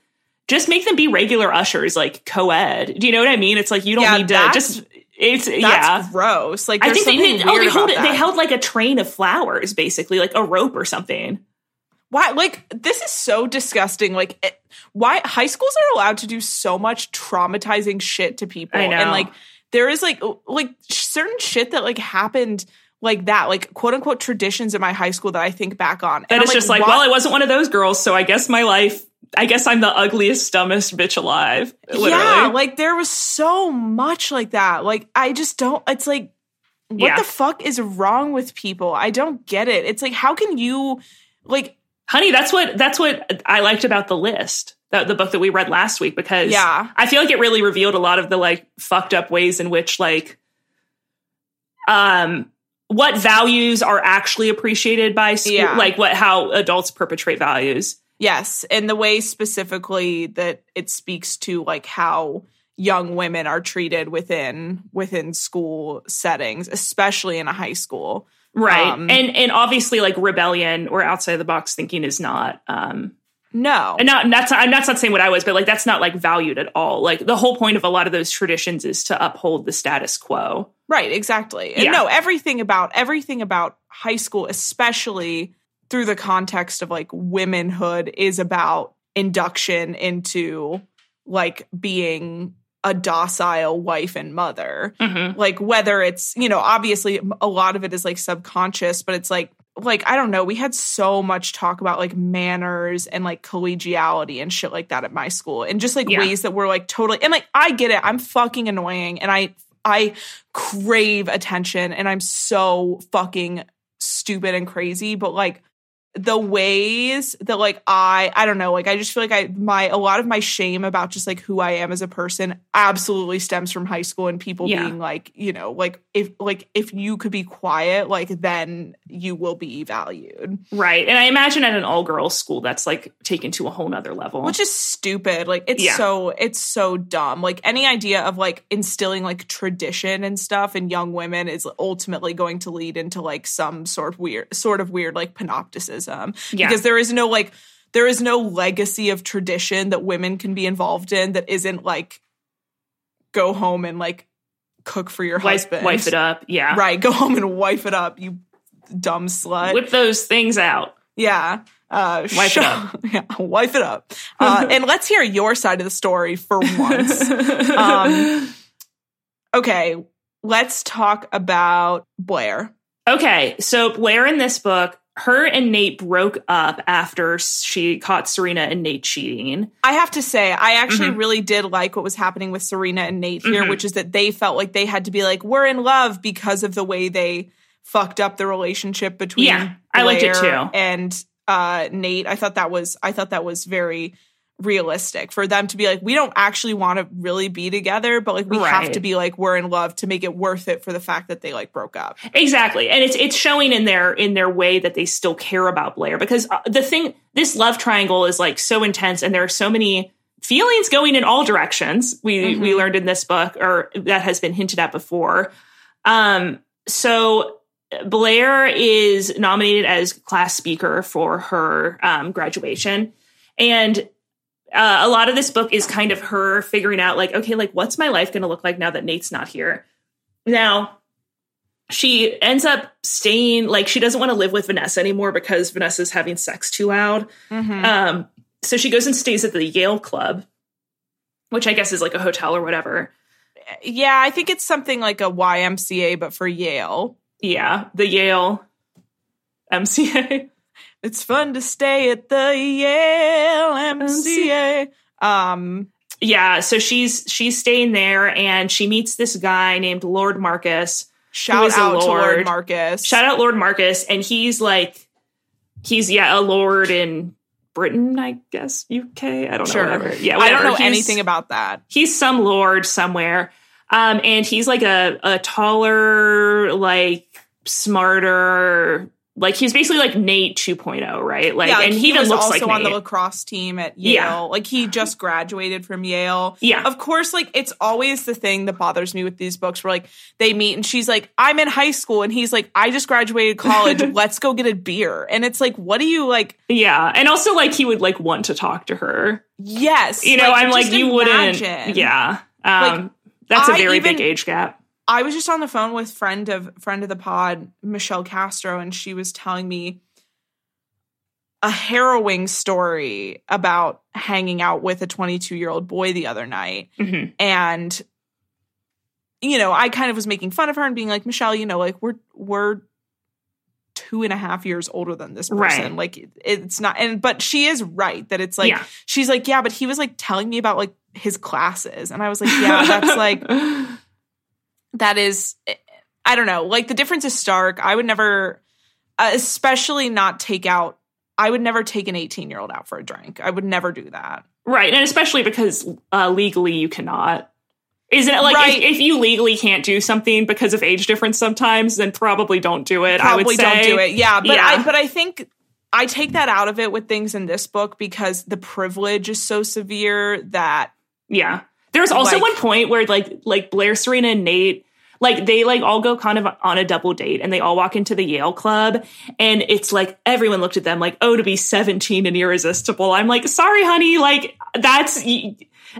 just make them be regular ushers, like co ed. Do you know what I mean? It's like, you don't Yeah, need to just, it's, that's yeah. gross like I think they, they, oh, they hold it. They held like a train of flowers, basically, like a rope or something. why like this is so disgusting like it, why high schools are allowed to do so much traumatizing shit to people I know. and like there is like like certain shit that like happened like that like quote unquote traditions in my high school that i think back on And it's just like, well, I wasn't one of those girls, so I guess my life, I guess I'm the ugliest, dumbest bitch alive. Literally. yeah like there was so much like that like i just don't it's like what Yeah. the fuck is wrong with people i don't get it it's like how can you like honey that's what that's what i liked about the list that the book that we read last week because Yeah. i feel like it really revealed a lot of the like fucked up ways in which like um what values are actually appreciated by school Yeah. like what how adults perpetrate values Yes, and the way specifically that it speaks to like how young women are treated within within school settings, especially in a high school. right Um, and and obviously like rebellion or outside of the box thinking is not um No. and not and that's I'm not, not saying what I was, but like that's not like valued at all. Like the whole point of a lot of those traditions is to uphold the status quo. Right, exactly. And Yeah. no, everything about everything about high school, especially through the context of like womenhood, is about induction into like being a docile wife and mother. Mhm. Like whether it's, you know, obviously a lot of it is like subconscious, but it's like like I don't know, we had so much talk about like manners and like collegiality and shit like that at my school and just like Yeah. ways that were like totally and like I get it. I'm fucking annoying and I I crave attention and I'm so fucking stupid and crazy, but like the ways that like I I don't know, like I just feel like I my a lot of my shame about just like who I am as a person absolutely stems from high school and people Yeah. being like, you know, like if like if you could be quiet, like then you will be valued. Right. And I imagine at an all girls school that's like taken to a whole nother level. Which is stupid. Like it's Yeah. so it's so dumb. Like any idea of like instilling like tradition and stuff in young women is ultimately going to lead into like some sort of weird sort of weird like panopticism. Yeah. Because there is no like there is no legacy of tradition that women can be involved in that isn't like go home and like cook for your wife, husband. wife it up. Yeah. Right. Go home and wife it up, you dumb slut. Whip those things out. Yeah. Uh, Wife it up. Yeah, wife it up. Uh, and let's hear your side of the story for once. Um, okay, let's talk about Blair. okay. So Blair in this book, her and Nate broke up after she caught Serena and Nate cheating. I have to say, I actually Mhm. really did like what was happening with Serena and Nate here, Mhm. which is that they felt like they had to be like, we're in love because of the way they fucked up the relationship between Yeah, I liked it too. and uh, Nate. I thought that was I thought that was very realistic for them to be like we don't actually want to really be together but like we have to be like we're in love to make it worth it for the fact that they like broke up Exactly. And it's it's showing in their in their way that they still care about Blair because uh, the thing this love triangle is like so intense and there are so many feelings going in all directions. We we learned in this book or that has been hinted at before. Um so Blair is nominated as class speaker for her um, graduation and uh, a lot of this book is kind of her figuring out like okay like what's my life going to look like now that Nate's not here. Now she ends up staying like she doesn't want to live with Vanessa anymore because Vanessa's having sex too loud. Um, so she goes and stays at the Yale Club, which I guess is like a hotel or whatever. yeah i think it's something like a ymca but for yale Yeah, the Yale MCA. It's fun to stay at the yale mca um yeah, so she's she's staying there and she meets this guy named Lord Marcus. shout is a out to lord lord. marcus Shout out Lord Marcus, and he's like he's yeah a lord in Britain, I guess UK. I don't sure know. Whatever. Yeah, i don't know He's- anything about that he's some lord somewhere um and he's like a a taller like smarter like he's basically like nate 2.0 right like yeah, like, and he, he, even was looks also like on the lacrosse team at Yale. Yeah. Like he just graduated from Yale. yeah Of course, like it's always the thing that bothers me with these books where like they meet and she's like, I'm in high school, and he's like, I just graduated college. Let's go get a beer. And it's like, what do you like? yeah and also like he would like want to talk to her Yes. you know i'm like you imagine. wouldn't yeah um Like, that's a very big age gap I was just on the phone with friend of friend of the pod, Michelle Castro, and she was telling me a harrowing story about hanging out with a 22 year old boy the other night. Mhm. And you know, I kind of was making fun of her and being like, Michelle, you know, like we're we're two and a half years older than this person. Right. Like it's not and but she is right that it's like yeah she's like, yeah, but he was like telling me about like his classes. And I was like, yeah, that's like that is i don't know like the difference is stark i would never uh, especially not take out i would never take an 18 year old out for a drink i would never do that right and especially because uh legally you cannot isn't it like Right. if, if you legally can't do something because of age difference sometimes then probably don't do it i would say don't do it yeah but Yeah. i but i think i take that out of it with things in this book because the privilege is so severe that Yeah. There's also Like- one point where like like Blair, Serena, and Nate, like they like all go kind of on a double date and they all walk into the Yale club and it's like everyone looked at them like, oh, to be 17 and irresistible. I'm like, sorry, honey, like that's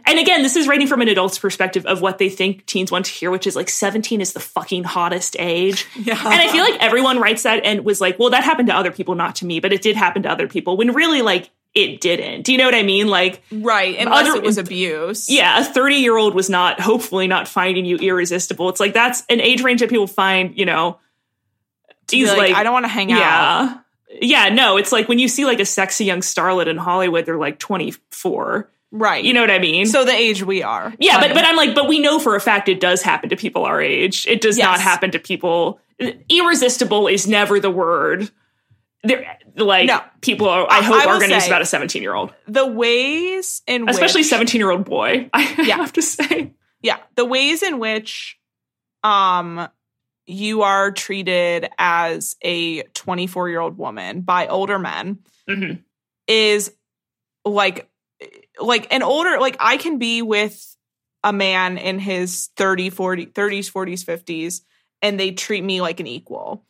and again, this is writing from an adult's perspective of what they think teens want to hear, which is like 17 is the fucking hottest age. yeah And I feel like everyone writes that and was like, well, that happened to other people, not to me, but it did happen to other people when really like it didn't. Do you know what I mean? Like, right unless Other- it was abuse yeah, a 30 year old was not, hopefully, not finding you irresistible. It's like that's an age range that people find, you know, he's like, like, i don't want to hang out yeah. Yeah, no, it's like when you see like a sexy young starlet in Hollywood, they're like 24. right You know what I mean? so the age we are yeah, but but I'm like, but we know for a fact it does happen to people our age. It does not happen to people. Irresistible is never the word. They're, like No. people, are, I hope, I are going to use about a 17 year old, the ways in especially 17 year old boy. I Yeah. have to say. yeah the ways in which um you are treated as a 24 year old woman by older men Mhm. is like like an older like i can be with a man in his 30 40 30s 40s 50s and they treat me like an equal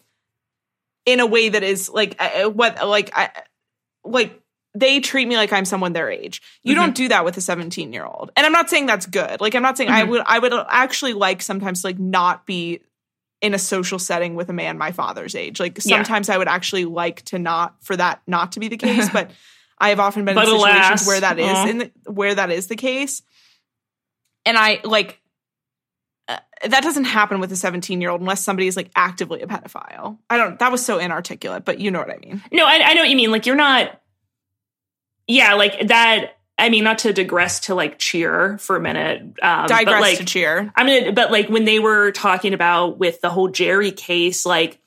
in a way that is like uh, what like i like they treat me like i'm someone their age you Mm-hmm. don't do that with a 17 year old and i'm not saying that's good like i'm not saying i Mhm. would i would actually like sometimes to, like not be in a social setting with a man my father's age like Yeah. sometimes i would actually like to not for that not to be the case but i have often been But in situations alas, where that is aw. in the, where that is the case and i like that doesn't happen with a 17 year old unless somebody is like actively a pedophile i don't that was so inarticulate but you know what i mean No, I, I know what you mean. Like you're not. Yeah, like that. I mean, not to digress to like cheer for a minute. Um, digress but like, to cheer I mean. But like when they were talking about with the whole Jerry case, like,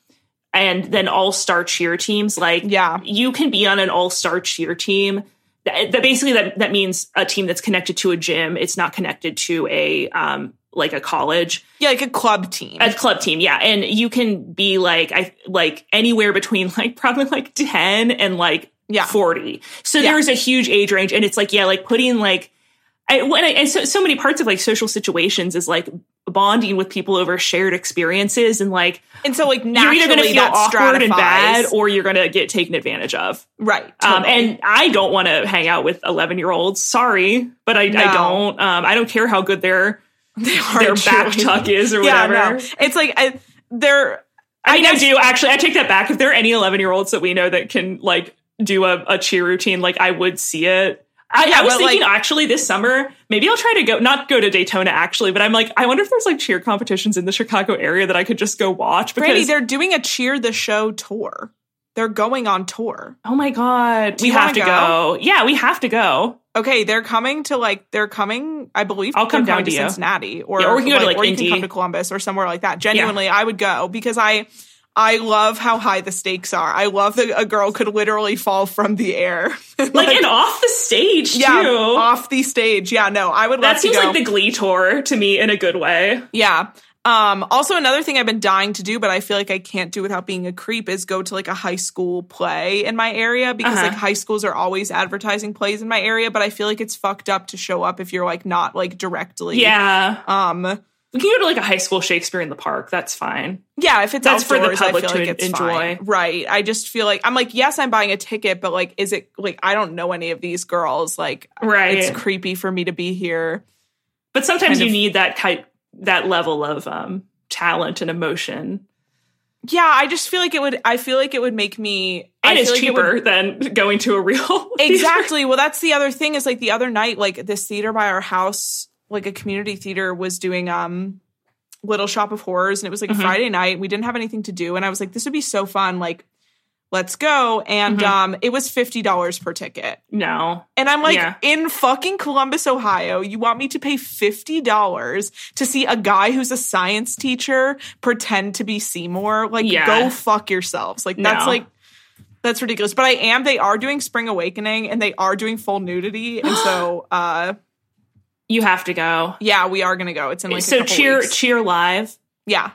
and then all star cheer teams, like, yeah you can be on an all star cheer team that, that basically that that means a team that's connected to a gym. It's not connected to a um like a college Yeah, like a club team. a club team. Yeah, and you can be like I like anywhere between like probably like ten and like Yeah. forty. So Yeah. there's a huge age range, and it's like yeah, like putting like. I, when I, and so, so many parts of like social situations is like bonding with people over shared experiences and like and so like you're either going to feel awkward and bad or you're going to get taken advantage of. right. Um, and I don't want to hang out with 11 year olds. Sorry, but I, I don't. Um, I don't care how good their they are their back cheerleading. tuck is or Yeah, whatever. no. It's like I, they're I mean, I, guess- do actually. I take that back. If there are any 11 year olds that we know that can like do a, a cheer routine, like I would see it. I, Yeah, I was thinking like- actually this summer, maybe I'll try to go, not go to Daytona actually, but I'm like, I wonder if there's like cheer competitions in the Chicago area that I could just go watch because, Brandy, they're doing a cheer the show tour. They're going on tour. oh my God, Do we have to go? Yeah, we have to go. Okay, they're coming to like they're coming. I believe I'll come down to you. Cincinnati, or Yeah, or we can go to, like, or you Indy. can come to Columbus or somewhere like that. Genuinely, I would go because I I love how high the stakes are. I love that a girl could literally fall from the air, Like, and off the stage yeah, too. off the stage. Yeah, no, I would love that seems like the Glee tour to me in a good way. Yeah. Um, also another thing I've been dying to do, but I feel like I can't do without being a creep is go to like a high school play in my area because Uh-huh. like high schools are always advertising plays in my area, but I feel like it's fucked up to show up if you're like not like directly. Yeah, Um, we can go to like a high school Shakespeare in the park. That's fine. yeah, if it's That's for the outdoors, public I feel to like enjoy. fine. Right. I just feel like I'm like, yes, I'm buying a ticket, but like, is it like I don't know any of these girls. Like Right. it's creepy for me to be here. But sometimes kind you of- need that kind that level of um talent and emotion. Yeah, I just feel like it would I feel like it would make me And I it's like it would- cheaper than going to a real theater. exactly well that's the other thing is like the other night like this theater by our house like a community theater was doing um little shop of horrors and it was like a Mhm. friday night we didn't have anything to do and i was like this would be so fun like let's go and Mhm. um it was $50 per ticket No. and i'm like Yeah. in fucking columbus ohio you want me to pay $50 to see a guy who's a science teacher pretend to be seymour like Yeah. go fuck yourselves like that's No. like that's ridiculous. But I am. They are doing Spring Awakening and they are doing full nudity, and so uh, You have to go. yeah, we are gonna go. It's in like so cheer weeks. cheer live. Yeah,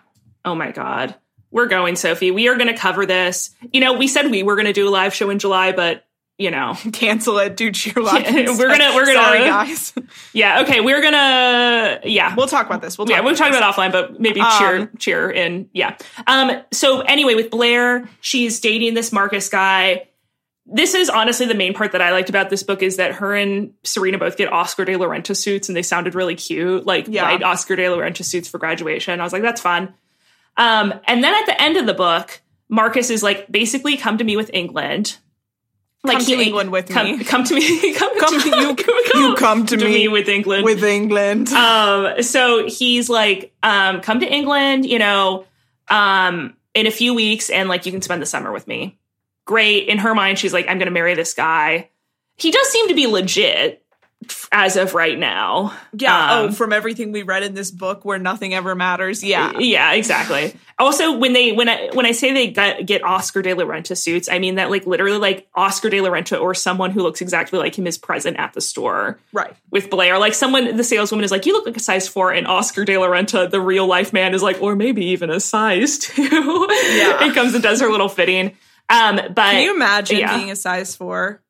Oh my god. We're going, Sophie. We are going to cover this. You know, we said we were going to do a live show in July, but you know, cancel it, do cheer live. Yeah, we're gonna- we're gonna- Sorry, guys. yeah. Okay, we're gonna yeah. we'll talk about this. We'll talk yeah, we'll talk about offline, but maybe Um, cheer, cheer in. Yeah. Um. So anyway, with Blair, she's dating this Marcus guy. This is honestly the main part that I liked about this book is that her and Serena both get Oscar de la Renta suits, and they sounded really cute, like Yeah. Oscar de la Renta suits for graduation. I was like, that's fun. Um. And then at the end of the book, Marcus is like, basically, come to me with England. Come to England with come, me. Come to me. Come, Come to you. you come to, me, with England with England. um so he's like um come to england you know um in a few weeks and like you can spend the summer with me great in her mind she's like i'm gonna marry this guy he does seem to be legit as of right now yeah. um, oh, from everything we read in this book, where nothing ever matters. Yeah. yeah exactly also when they when i when i say they get, get oscar de la renta suits i mean that like literally like oscar de la renta or someone who looks exactly like him is present at the store Right. with Blair. Like someone, the saleswoman is like, "You look like a size four," and Oscar De La Renta, the real life man, is like, or maybe even a size two. Yeah. and comes and does her little fitting. Um, but Can you imagine yeah. being a size four?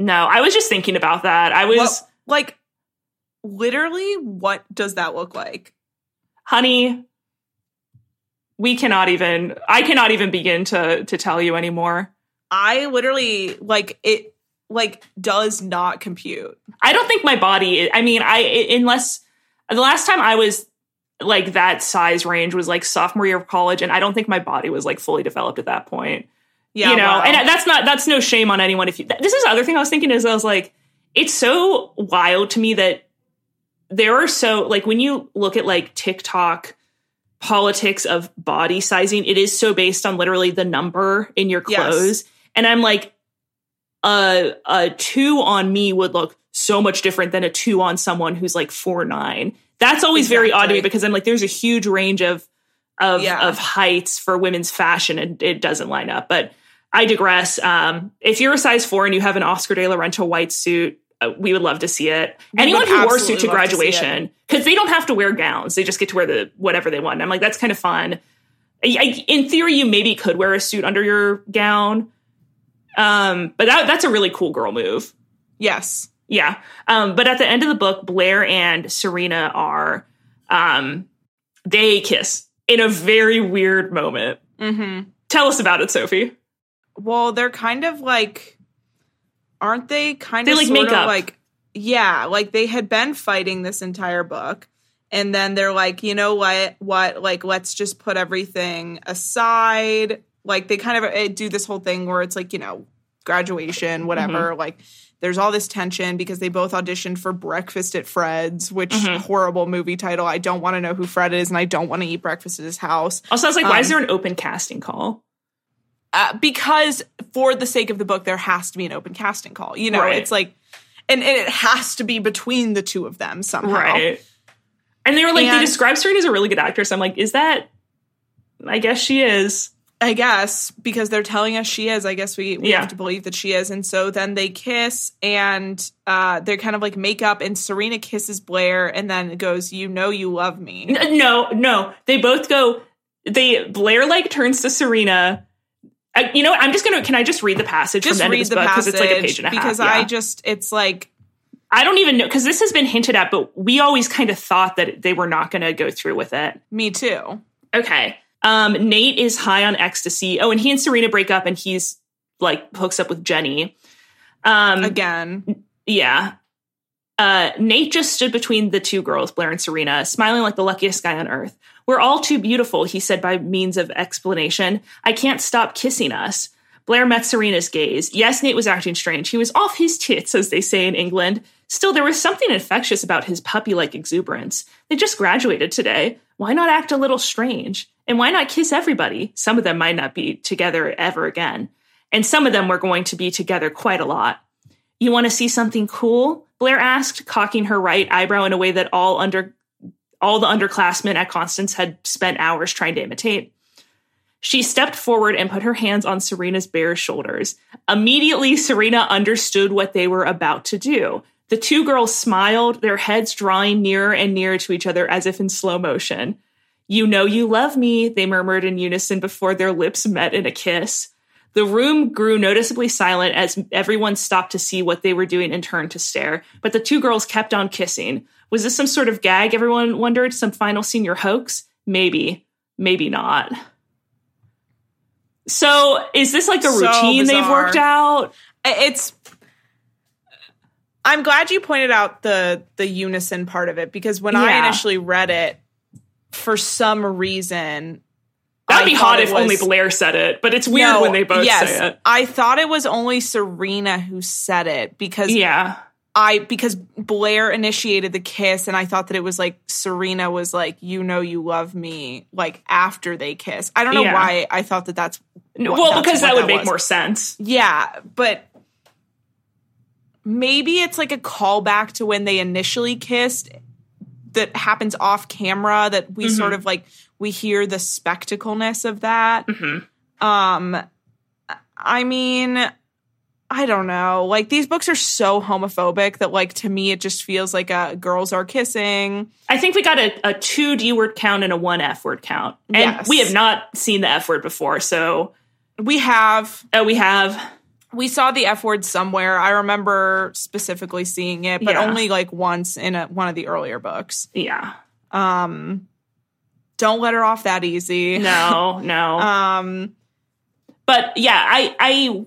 No, I was just thinking about that. I was, What, like, literally, what does that look like? honey, we cannot even. I cannot even begin to to tell you anymore. I literally like it. Like, does not compute. I don't think my body. I mean, I unless the last time I was like that size range was like sophomore year of college, and I don't think my body was like fully developed at that point. Yeah, you know, wow. and that's not that's no shame on anyone. If you, this is the other thing I was thinking is I was like, it's so wild to me that there are so like when you look at like TikTok politics of body sizing, it is so based on literally the number in your Yes. clothes, and I'm like, a a two on me would look so much different than a two on someone who's like four nine. That's always very odd to me because I'm like, there's a huge range of of Yeah. of heights for women's fashion, and it doesn't line up. But I digress. Um, if you're a size four and you have an Oscar de la Renta white suit, uh, we would love to see it. We Anyone who wore a suit to love to see it. graduation, because they don't have to wear gowns, they just get to wear the whatever they want. I'm like, that's kind of fun. I, I- in theory, you maybe could wear a suit under your gown, um, but that, that's a really cool girl move. Yes. Yeah. Um, but at the end of the book, Blair and Serena are, um, they kiss in a very weird moment. Mm-hmm. Tell us about it, Sophie. Well, they're kind of like, aren't they? Kind They, of like, sort of up. like, yeah, like they had been fighting this entire book, and then they're like, you know what? What? Like, let's just put everything aside. Like they kind of uh, do this whole thing where it's like, you know, graduation, whatever. Like, there's all this tension because they both auditioned for Breakfast at Fred's, which horrible movie title. I don't want to know who Fred is, and I don't want to eat breakfast at his house. Also, I was like, why is Um, there an open casting call? Uh, because for the sake of the book, there has to be an open casting call. You know, Right. it's like, and, and it has to be between the two of them somehow. Right. And they were like, they And- describe Serena as a really good actress. I'm like, is that? I guess she is. I guess because they're telling us she is. I guess we, we Yeah. have to believe that she is. And so then they kiss and uh, they're kind of like make up. And Serena kisses Blair and then goes, "You know, you love me." No, no. They both go. They Blair like turns to Serena. I, you know what? I'm just gonna. Can I just read the passage Just from the read of the book because it's like a page and a half? because yeah. I just it's like I don't even know because this has been hinted at, but we always kind of thought that they were not going to go through with it. me too. Okay. Um, Nate is high on ecstasy. Oh, and he and Serena break up, and he's like hooks up with Jenny. Um, Again, yeah. Uh, Nate just stood between the two girls, Blair and Serena, smiling like the luckiest guy on earth. We're all too beautiful, he said by means of explanation. I can't stop kissing us. Blair met Serena's gaze. Yes, Nate was acting strange. He was off his tits, as they say in England. Still, there was something infectious about his puppy like exuberance. They just graduated today. Why not act a little strange? And why not kiss everybody? Some of them might not be together ever again. And some of them were going to be together quite a lot. You want to see something cool? Blair asked, cocking her right eyebrow in a way that all under all the underclassmen at Constance had spent hours trying to imitate. She stepped forward and put her hands on Serena's bare shoulders. Immediately, Serena understood what they were about to do. The two girls smiled, their heads drawing nearer and nearer to each other as if in slow motion. You know you love me, they murmured in unison before their lips met in a kiss. The room grew noticeably silent as everyone stopped to see what they were doing and turned to stare. But the two girls kept on kissing. Was this some sort of gag, everyone wondered? Some final senior hoax? Maybe. Maybe not. So, is this like a So routine they've worked out? it's I'm glad you pointed out the the unison part of it because when I initially read it, for some reason, That'd I be hot if only Blair said it, but it's weird No, when they both yes, say it. I thought it was only Serena who said it because Yeah. I because Blair initiated the kiss and I thought that it was like Serena was like you know you love me like after they kiss. I don't know Yeah. why I thought that that's what- well, that's because that would make was. more sense. Yeah, but maybe it's like a callback to when they initially kissed that happens off camera that we sort of like we hear the spectacleness of that. Mhm. Um I mean I don't know. Like these books are so homophobic that like to me it just feels like a girls are kissing. I think we got a, a two D word count and a one F word count. And Yes. we have not seen the F word before. So, We have oh, we have. we saw the F word somewhere. I remember specifically seeing it, but Yeah. only like once in a, one of the earlier books. Yeah. Um, don't let her off that easy. No, no. Um, but yeah, I, I,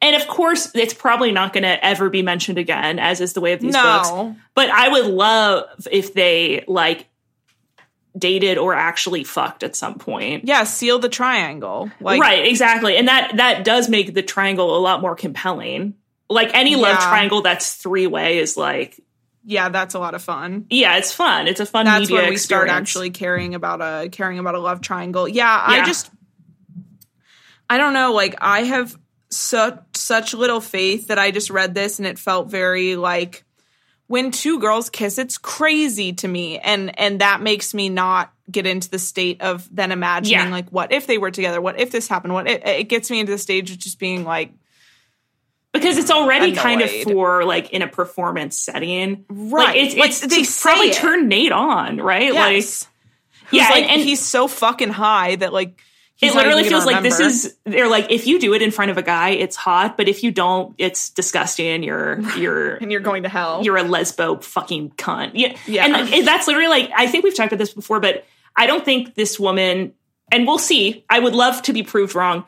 and of course, it's probably not going to ever be mentioned again, as is the way of these books. But I would love if they like dated or actually fucked at some point. Yeah, seal the triangle. Like, right, exactly. And that that does make the triangle a lot more compelling. Like any love triangle that's three way is like, Yeah, that's a lot of fun. yeah, it's fun. It's a fun That's when we start actually caring about a caring about a love triangle. Yeah, I just I don't know, like I have such such little faith that I just read this and it felt very like when two girls kiss, it's crazy to me, and and that makes me not get into the state of then imagining Yeah. like what if they were together, what if this happened, what it, it gets me into the stage of just being like because it's already kind of for like in a performance setting, Right. Like it's, Like, it's they probably it. turn Nate on, right? yes, Like yeah, like, and, and he's so fucking high that like he's it literally feels like this is they're like if you do it in front of a guy, it's hot, but if you don't, it's disgusting. You're you're and you're going to hell. you're a lesbo fucking cunt. Yeah. Yeah. And that's literally like, I think we've talked about this before, but I don't think this woman, and we'll see, I would love to be proved wrong,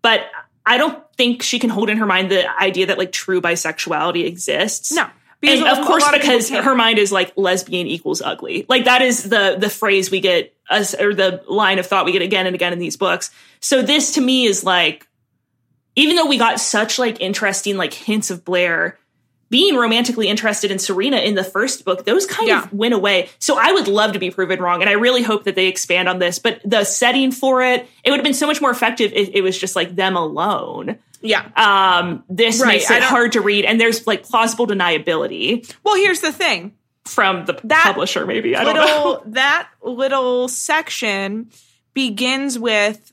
but I don't think she can hold in her mind the idea that like true bisexuality exists. no, because And of course, because her mind is like lesbian equals ugly. Like that is the the phrase we get us or the line of thought we get again and again in these books. So this to me is like, even though we got such like interesting like hints of Blair being romantically interested in Serena in the first book, those kind Yeah. of went away. So I would love to be proven wrong, and I really hope that they expand on this. But the setting for it, it would have been so much more effective if it was just like them alone. yeah. Um, this Right, makes it hard to read, and there's like plausible deniability Well, here's the thing. from the That publisher, maybe. I don't know. little that little section begins with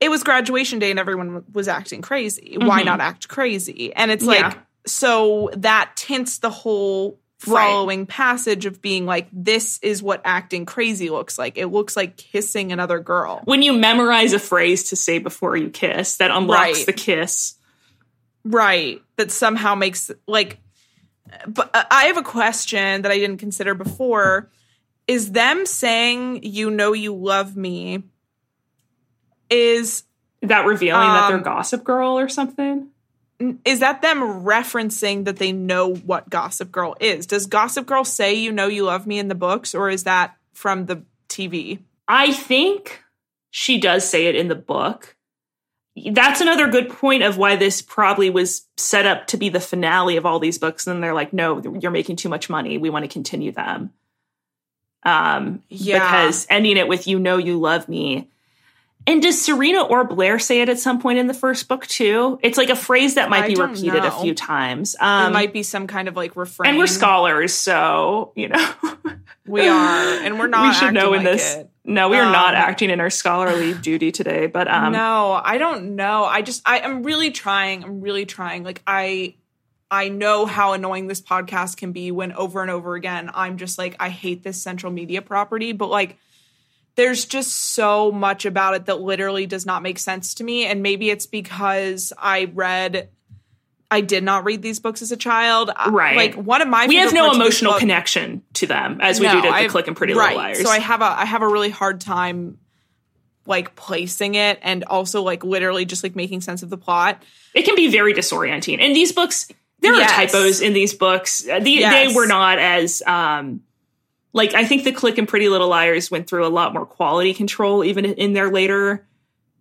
it was graduation day and everyone was acting crazy. Why Mhm. not act crazy? And it's like Yeah. So that tints the whole Right. following passage of being like this is what acting crazy looks like. It looks like kissing another girl. When you memorize a phrase to say before you kiss, that unlocks Right. the kiss. Right. That somehow makes like but uh, I have a question that I didn't consider before. Is them saying you know you love me is That revealing that they're Um, Gossip Girl or something. Is that them referencing that they know what Gossip Girl is? Does Gossip Girl say you know you love me in the books or is that from the TV? I think she does say it in the book. That's another good point of why this probably was set up to be the finale of all these books. And they're like, no, you're making too much money. We want to continue them. Um, Yeah. because ending it with "you know you love me." And does Serena or Blair say it at some point in the first book too? It's like a phrase that might I be repeated a few times. Um, it might be some kind of like refrain. and we're scholars, so you know We are, and we're not. we should know in like this. it. No, we are not Um, acting in our scholarly duty today. But um, no, I don't know. I just I am really trying. I'm really trying. Like I I know how annoying this podcast can be when over and over again I'm just like I hate this central media property, but like there's just so much about it that literally does not make sense to me and maybe it's because I read I did not read these books as a child. Right. Like one of my we have no parts of this emotional book- connection to them as we no, do to the Clique and Pretty right. Little Liars. So I have a I have a really hard time like placing it and also like literally just like making sense of the plot. it can be very disorienting. And these books, there Yes. are typos in these books. The, Yes. They were not as um, like I think the Clique and Pretty Little Liars went through a lot more quality control even in- their later.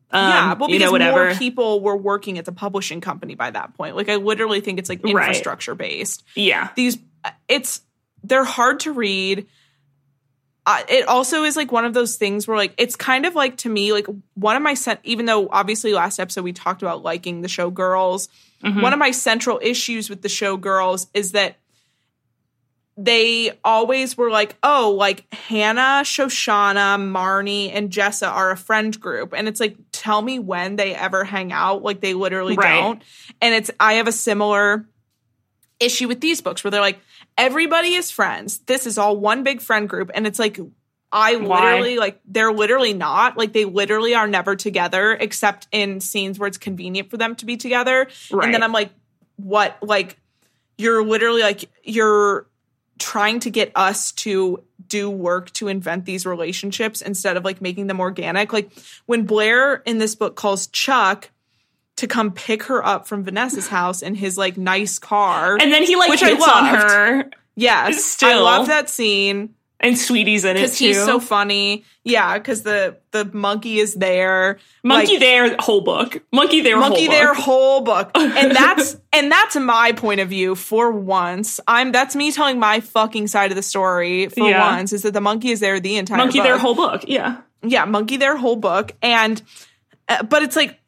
Um, yeah, well, you because know, whatever. more people were working at the publishing company by that point. Like, I literally think it's like Right. infrastructure based. yeah, These, it's they're hard to read. Uh, it also is like one of those things where like it's kind of like to me like one of my cent even though obviously last episode we talked about liking the show girls Mhm. one of my central issues with the show girls is that they always were like, oh, like Hannah, Shoshana, Marnie, and Jessa are a friend group. And it's like, tell me when they ever hang out. Like they literally Right. don't. And it's, I have a similar issue with these books where they're like, everybody is friends. This is all one big friend group. And it's like, I Why? literally, like, they're literally not. Like, they literally are never together except in scenes where it's convenient for them to be together. right. And then I'm like, what? Like, you're literally like, you're trying to get us to do work to invent these relationships instead of like making them organic. Like, when Blair in this book calls Chuck to come pick her up from Vanessa's house in his like nice car. and then he like Which I hits on her, yes, I love that scene and Sweetie's in it because he's so funny. Yeah, because the the monkey is there. Monkey Like, there, whole book. Monkey there, monkey whole their book. whole book and that's and that's my point of view for once i'm that's me telling my fucking side of the story for Yeah. once is that the monkey is there the entire Monkey book. their whole book. Yeah. yeah monkey their whole book and uh, but it's like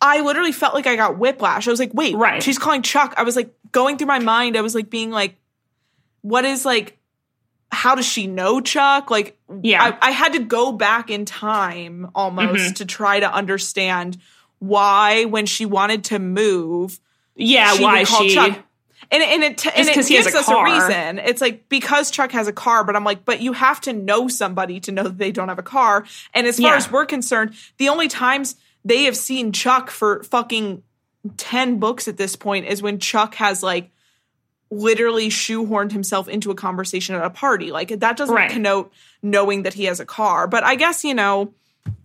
i literally felt like i got whiplash i was like wait Right. she's calling chuck i was like going through my mind i was like being like what is like how does she know Chuck? Like Yeah. I, I had to go back in time almost Mm-hmm. to try to understand why when she wanted to move yeah, she why she? Chuck. And, and it t- and it 'cause he has gives a us car. a reason. It's like because Chuck has a car, but I'm like, but you have to know somebody to know that they don't have a car. And as far Yeah. as we're concerned, the only times they have seen Chuck for fucking ten books at this point is when Chuck has like literally shoehorned himself into a conversation at a party. Like that doesn't Right. connote knowing that he has a car. But I guess you know.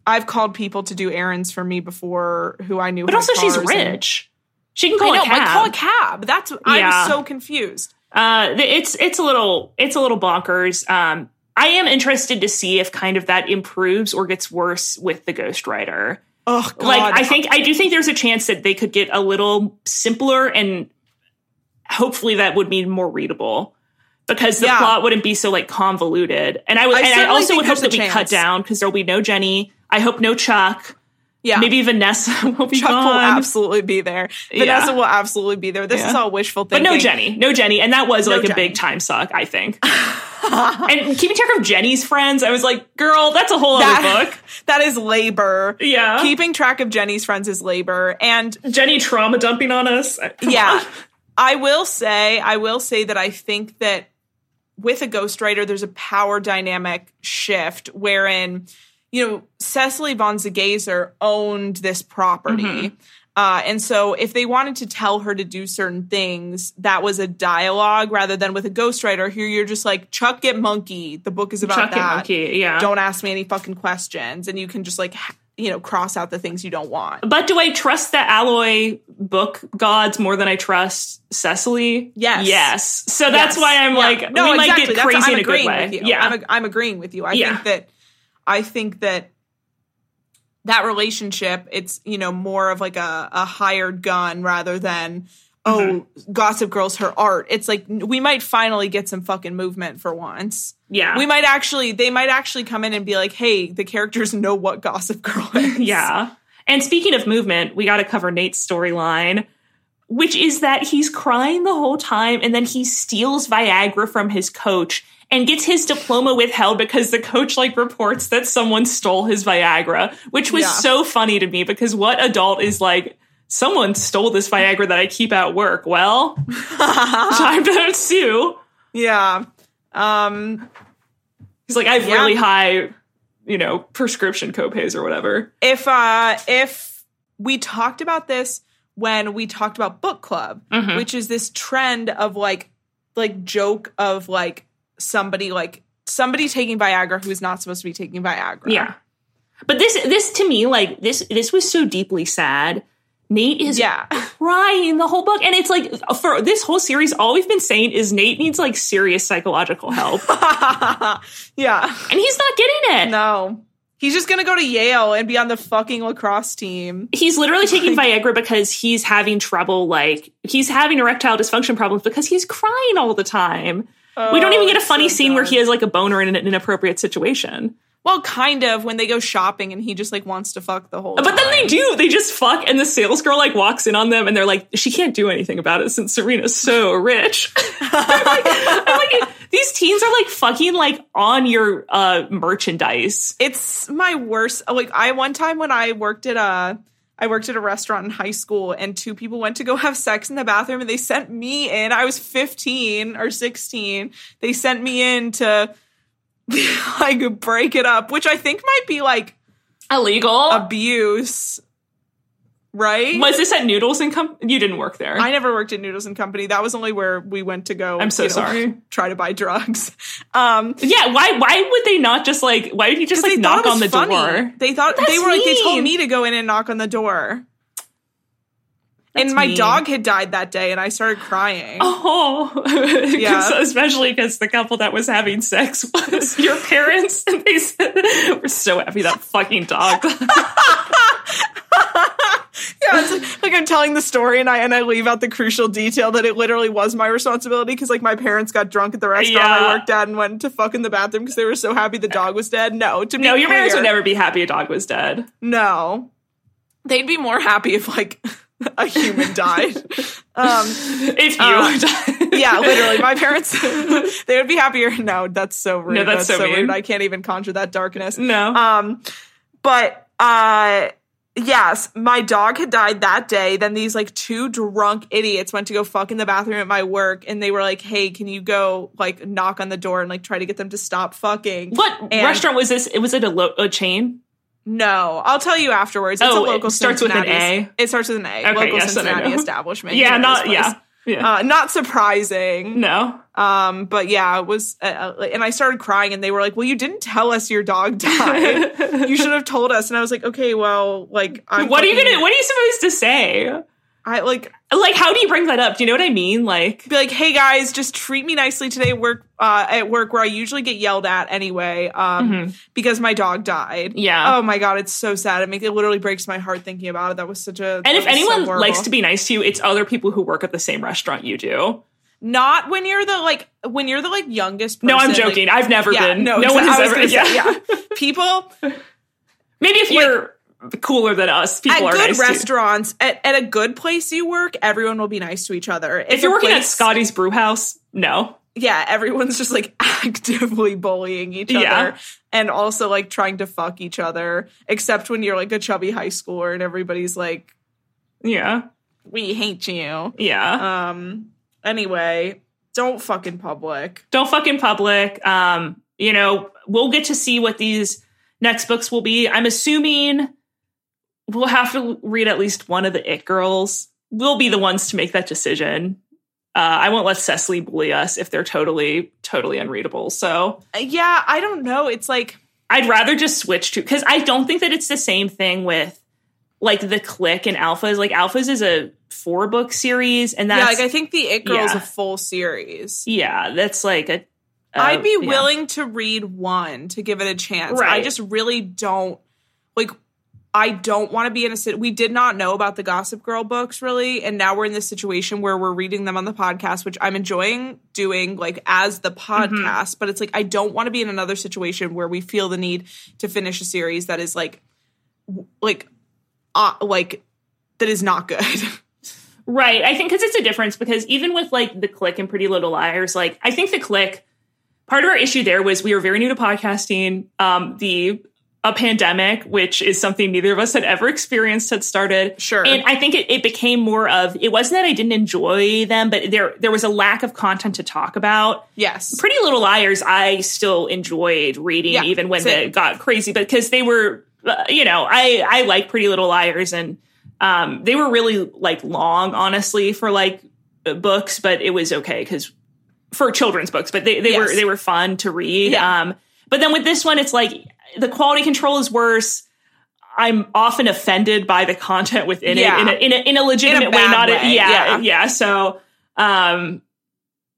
I've called people to do errands for me before who I knew. But also, she's rich. She can I call know, a cab. like call a cab. That's I Yeah. was so confused. Uh, it's it's a little it's a little bonkers. Um, I am interested to see if kind of that improves or gets worse with the ghostwriter. Oh God! Like I think I do think there's a chance that they could get a little simpler and hopefully that would mean more readable because the Yeah. plot wouldn't be so like convoluted. And I would I and I also would hope that a we cut down because there'll be no Jenny. I hope no Chuck. yeah, Maybe Vanessa will be Chuck gone. will absolutely be there. Yeah. Vanessa will absolutely be there. This is all wishful thinking. But no Jenny, no Jenny, and that was No like a big time suck. I think. and keeping track of Jenny's friends, I was like, "Girl, that's a whole other That, book." that is labor. Yeah, Keeping track of Jenny's friends is labor. And Jenny trauma dumping on us. Come yeah, on. I will say, I will say that I think that with a ghostwriter, there's a power dynamic shift wherein, you know, Cecily von Ziegesar owned this property. Mm-hmm. Uh, and so if they wanted to tell her to do certain things, that was a dialogue rather than with a ghostwriter. Here you're just like, Chuck get monkey. The book is about Chuck that. Monkey. Yeah. Don't ask me any fucking questions. And you can just like, you know, cross out the things you don't want. But do I trust the Alloy book gods more than I trust Cecily? Yes. Yes. So that's Yes. why I'm Yeah. like, no, we exactly. might get That's- crazy I'm in a good way. Yeah. I'm, I'm agreeing with you. I Yeah. think that I think that that relationship, it's you know more of like a, a hired gun rather than oh Mm-hmm. Gossip Girl's her art. It's like we might finally get some fucking movement for once. yeah. We might actually, they might actually come in and be like, hey, the characters know what Gossip Girl is. Yeah. And speaking of movement, we got to cover Nate's storyline, which is that he's crying the whole time and then he steals Viagra from his coach and gets his diploma withheld because the coach like reports that someone stole his Viagra, which was Yeah. so funny to me because what adult is like, someone stole this Viagra that I keep at work. Well, time to sue. Yeah. Um, He's like, I have Yeah. really high, you know, prescription copays or whatever. if uh if we talked about this when we talked about book club Mhm. which is this trend of like like joke of like somebody like somebody taking viagra who is not supposed to be taking viagra Yeah. But this this to me like this this was so deeply sad. Nate is yeah. crying the whole book. And it's like for this whole series all we've been saying is Nate needs like serious psychological help. Yeah. And he's not getting it. no. He's just gonna go to yale and be on the fucking lacrosse team. He's literally taking Viagra because he's having trouble like he's having erectile dysfunction problems because he's crying all the time. we don't Oh, even get a funny so scene where he has like a boner in an inappropriate situation. Well kind of when they go shopping and he just like wants to fuck the whole But then they do. They just fuck, and the sales girl like walks in on them, and they're like, "She can't do anything about it since Serena's so rich." I'm like, I'm like, these teens are like fucking like on your uh merchandise. it's my worst like i one time when i worked at a i worked at a restaurant in high school and two people went to go have sex in the bathroom and they sent me in i was 15 or 16 they sent me in to like break it up which i think might be like Illegal. abuse right Was this at Noodles and Company? You didn't work there. I never worked at Noodles and Company. That was only where we went to go. I'm so you know, sorry. Try to buy drugs. Um, yeah. Why? Why would they not just like? Why would you just like knock on the funny. door? They thought That's they were like they told me to go in and knock on the door. That's and my mean. dog had died that day, and I started crying. Oh, Yeah. especially because the couple that was having sex was your parents, and they said, "We're so happy that fucking dog." Yeah, it's like, like I'm telling the story, and I and I leave out the crucial detail that it literally was my responsibility because like my parents got drunk at the restaurant Yeah. I worked at and went to fuck in the bathroom because they were so happy the dog was dead. No, to no, your parents would never be happy a dog was dead. No, they'd be more happy if like a human died. um, If you Uh, died. yeah, literally. My parents, they would be happier. No, that's so rude. No, that's so mean. rude. I can't even conjure that darkness. no. Um, but uh, yes, my dog had died that day. Then these like two drunk idiots went to go fuck in the bathroom at my work, and they were like, "Hey, can you go like knock on the door and like try to get them to stop fucking?" what and- restaurant was this? It was it a, lo- a chain? No, I'll tell you afterwards. It's Oh, a local. it starts with an A? It starts with an A. Okay, local yes, Cincinnati establishment. Yeah, not yeah. Yeah. Uh, not surprising. no. Um, but yeah, it was, uh, uh, and I started crying, and they were like, "Well, you didn't tell us your dog died. you should have told us." And I was like, "Okay, well, like, I'm what are you gonna what are you supposed to say? I like Like how do you bring that up? Do you know what I mean? Like be like, hey guys, just treat me nicely today. Work uh, at work where I usually get yelled at anyway, um, because my dog died. Mm-hmm. Yeah. Oh my god, it's so sad. It make it literally breaks my heart thinking about it. That was such a. and if anyone likes to be nice to you, it's other people who work at the same restaurant you do. not when you're the like when you're the like youngest. person, No, I'm like- joking. I've never yeah, been. no, No, one has ever. Yeah. say, yeah. People Maybe if you're cooler than us, people at are good nice restaurants, at, at a good place you work, everyone will be nice to each other. If you're a working at Scotty's Brew House, no. yeah, everyone's just like actively bullying each Yeah. other and also like trying to fuck each other, except when you're like a chubby high schooler and everybody's like, Yeah. we hate you. Yeah. Um, anyway, don't fuck in public. Don't fuck in public. Um, you know, we'll get to see what these next books will be. I'm assuming we'll have to read at least one of the It Girls. We'll be the ones to make that decision. Uh, I won't let Cecily bully us if they're totally, totally unreadable. So Yeah, I don't know. It's like, I'd rather just switch to because I don't think that it's the same thing with like the Clique and Alphas. Like Alphas is a four book series, and yeah, that's like I think the It Girl's yeah. a full series. yeah, that's like a. I'd be yeah. willing to read one to give it a chance. I just really don't like. I don't want to be in a sit. We did not know about the Gossip Girl books really, and now we're in this situation where we're reading them on the podcast, which I'm enjoying doing like as the Mm-hmm. podcast. But it's like I don't want to be in another situation where we feel the need to finish a series that is like, like, uh, like that is not good. Right. I think because it's a difference because even with like the Clique and Pretty Little Liars, like I think the Clique, part of our issue there was we were very new to podcasting. Um, the a pandemic, which is something neither of us had ever experienced, had started. Sure. And I think it, it became more of it wasn't that I didn't enjoy them, but there there was a lack of content to talk about. yes, Pretty Little Liars, I still enjoyed reading Yeah, even when they got crazy, but because they were, uh, you know, I I like Pretty Little Liars, and um, they were really like long, honestly, for like uh, books, but it was okay because for children's books, but they they were they were fun to read. Yeah. Um, but then with this one, it's like the quality control is worse. I'm often offended by the content within Yeah. it in a, in a, in a legitimate way, bad not a, yeah, yeah. yeah. So, um,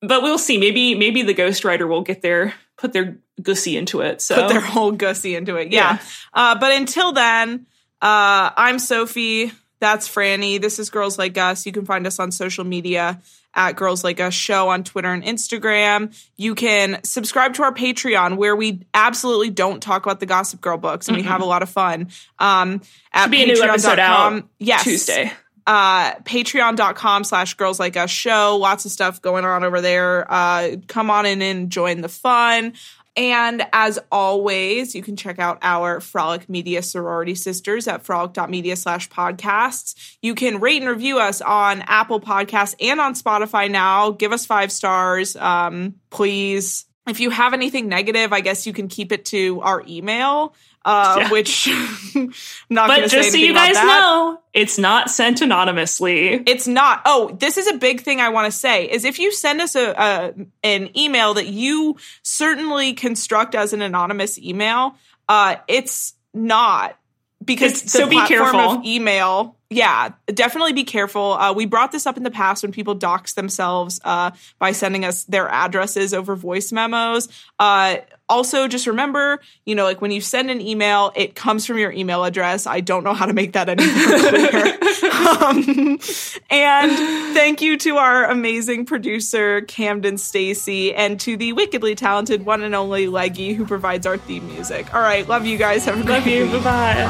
but we'll see. Maybe maybe the ghostwriter will get their put their gussy into it. So put their whole gussy into it. Yeah. Uh, but until then, uh, I'm Sophie. That's Franny. This is Girls Like Us. You can find us on social media at Girls Like Us Show on Twitter and Instagram. You can subscribe to our Patreon where we absolutely don't talk about the Gossip Girl books and we have a lot of fun. Um, at be a new episode patreon.com. out Yes Tuesday. uh patreon.com slash girls like us show lots of stuff going on over there uh come on in and join the fun and as always you can check out our frolic media sorority sisters at frolic.media slash podcasts. You can rate and review us on apple podcasts and on spotify now. Give us five stars um please. If you have anything negative i guess you can keep it to our email uh Yeah. which I'm not But just so you guys know, it's not sent anonymously. It's not. Oh, this is a big thing I want to say is if you send us a, a an email that you certainly construct as an anonymous email, uh, it's not because It's- the so be platform careful. of email. Yeah, definitely be careful. Uh, we brought this up in the past when people dox themselves uh, by sending us their addresses over voice memos. Uh, also, just remember, you know, like when you send an email, it comes from your email address. I don't know how to make that any more clear. um, and thank you to our amazing producer, Camden Stacy, and to the wickedly talented one and only Leggy, who provides our theme music. All right, love you guys. Have a Love great you. week. Bye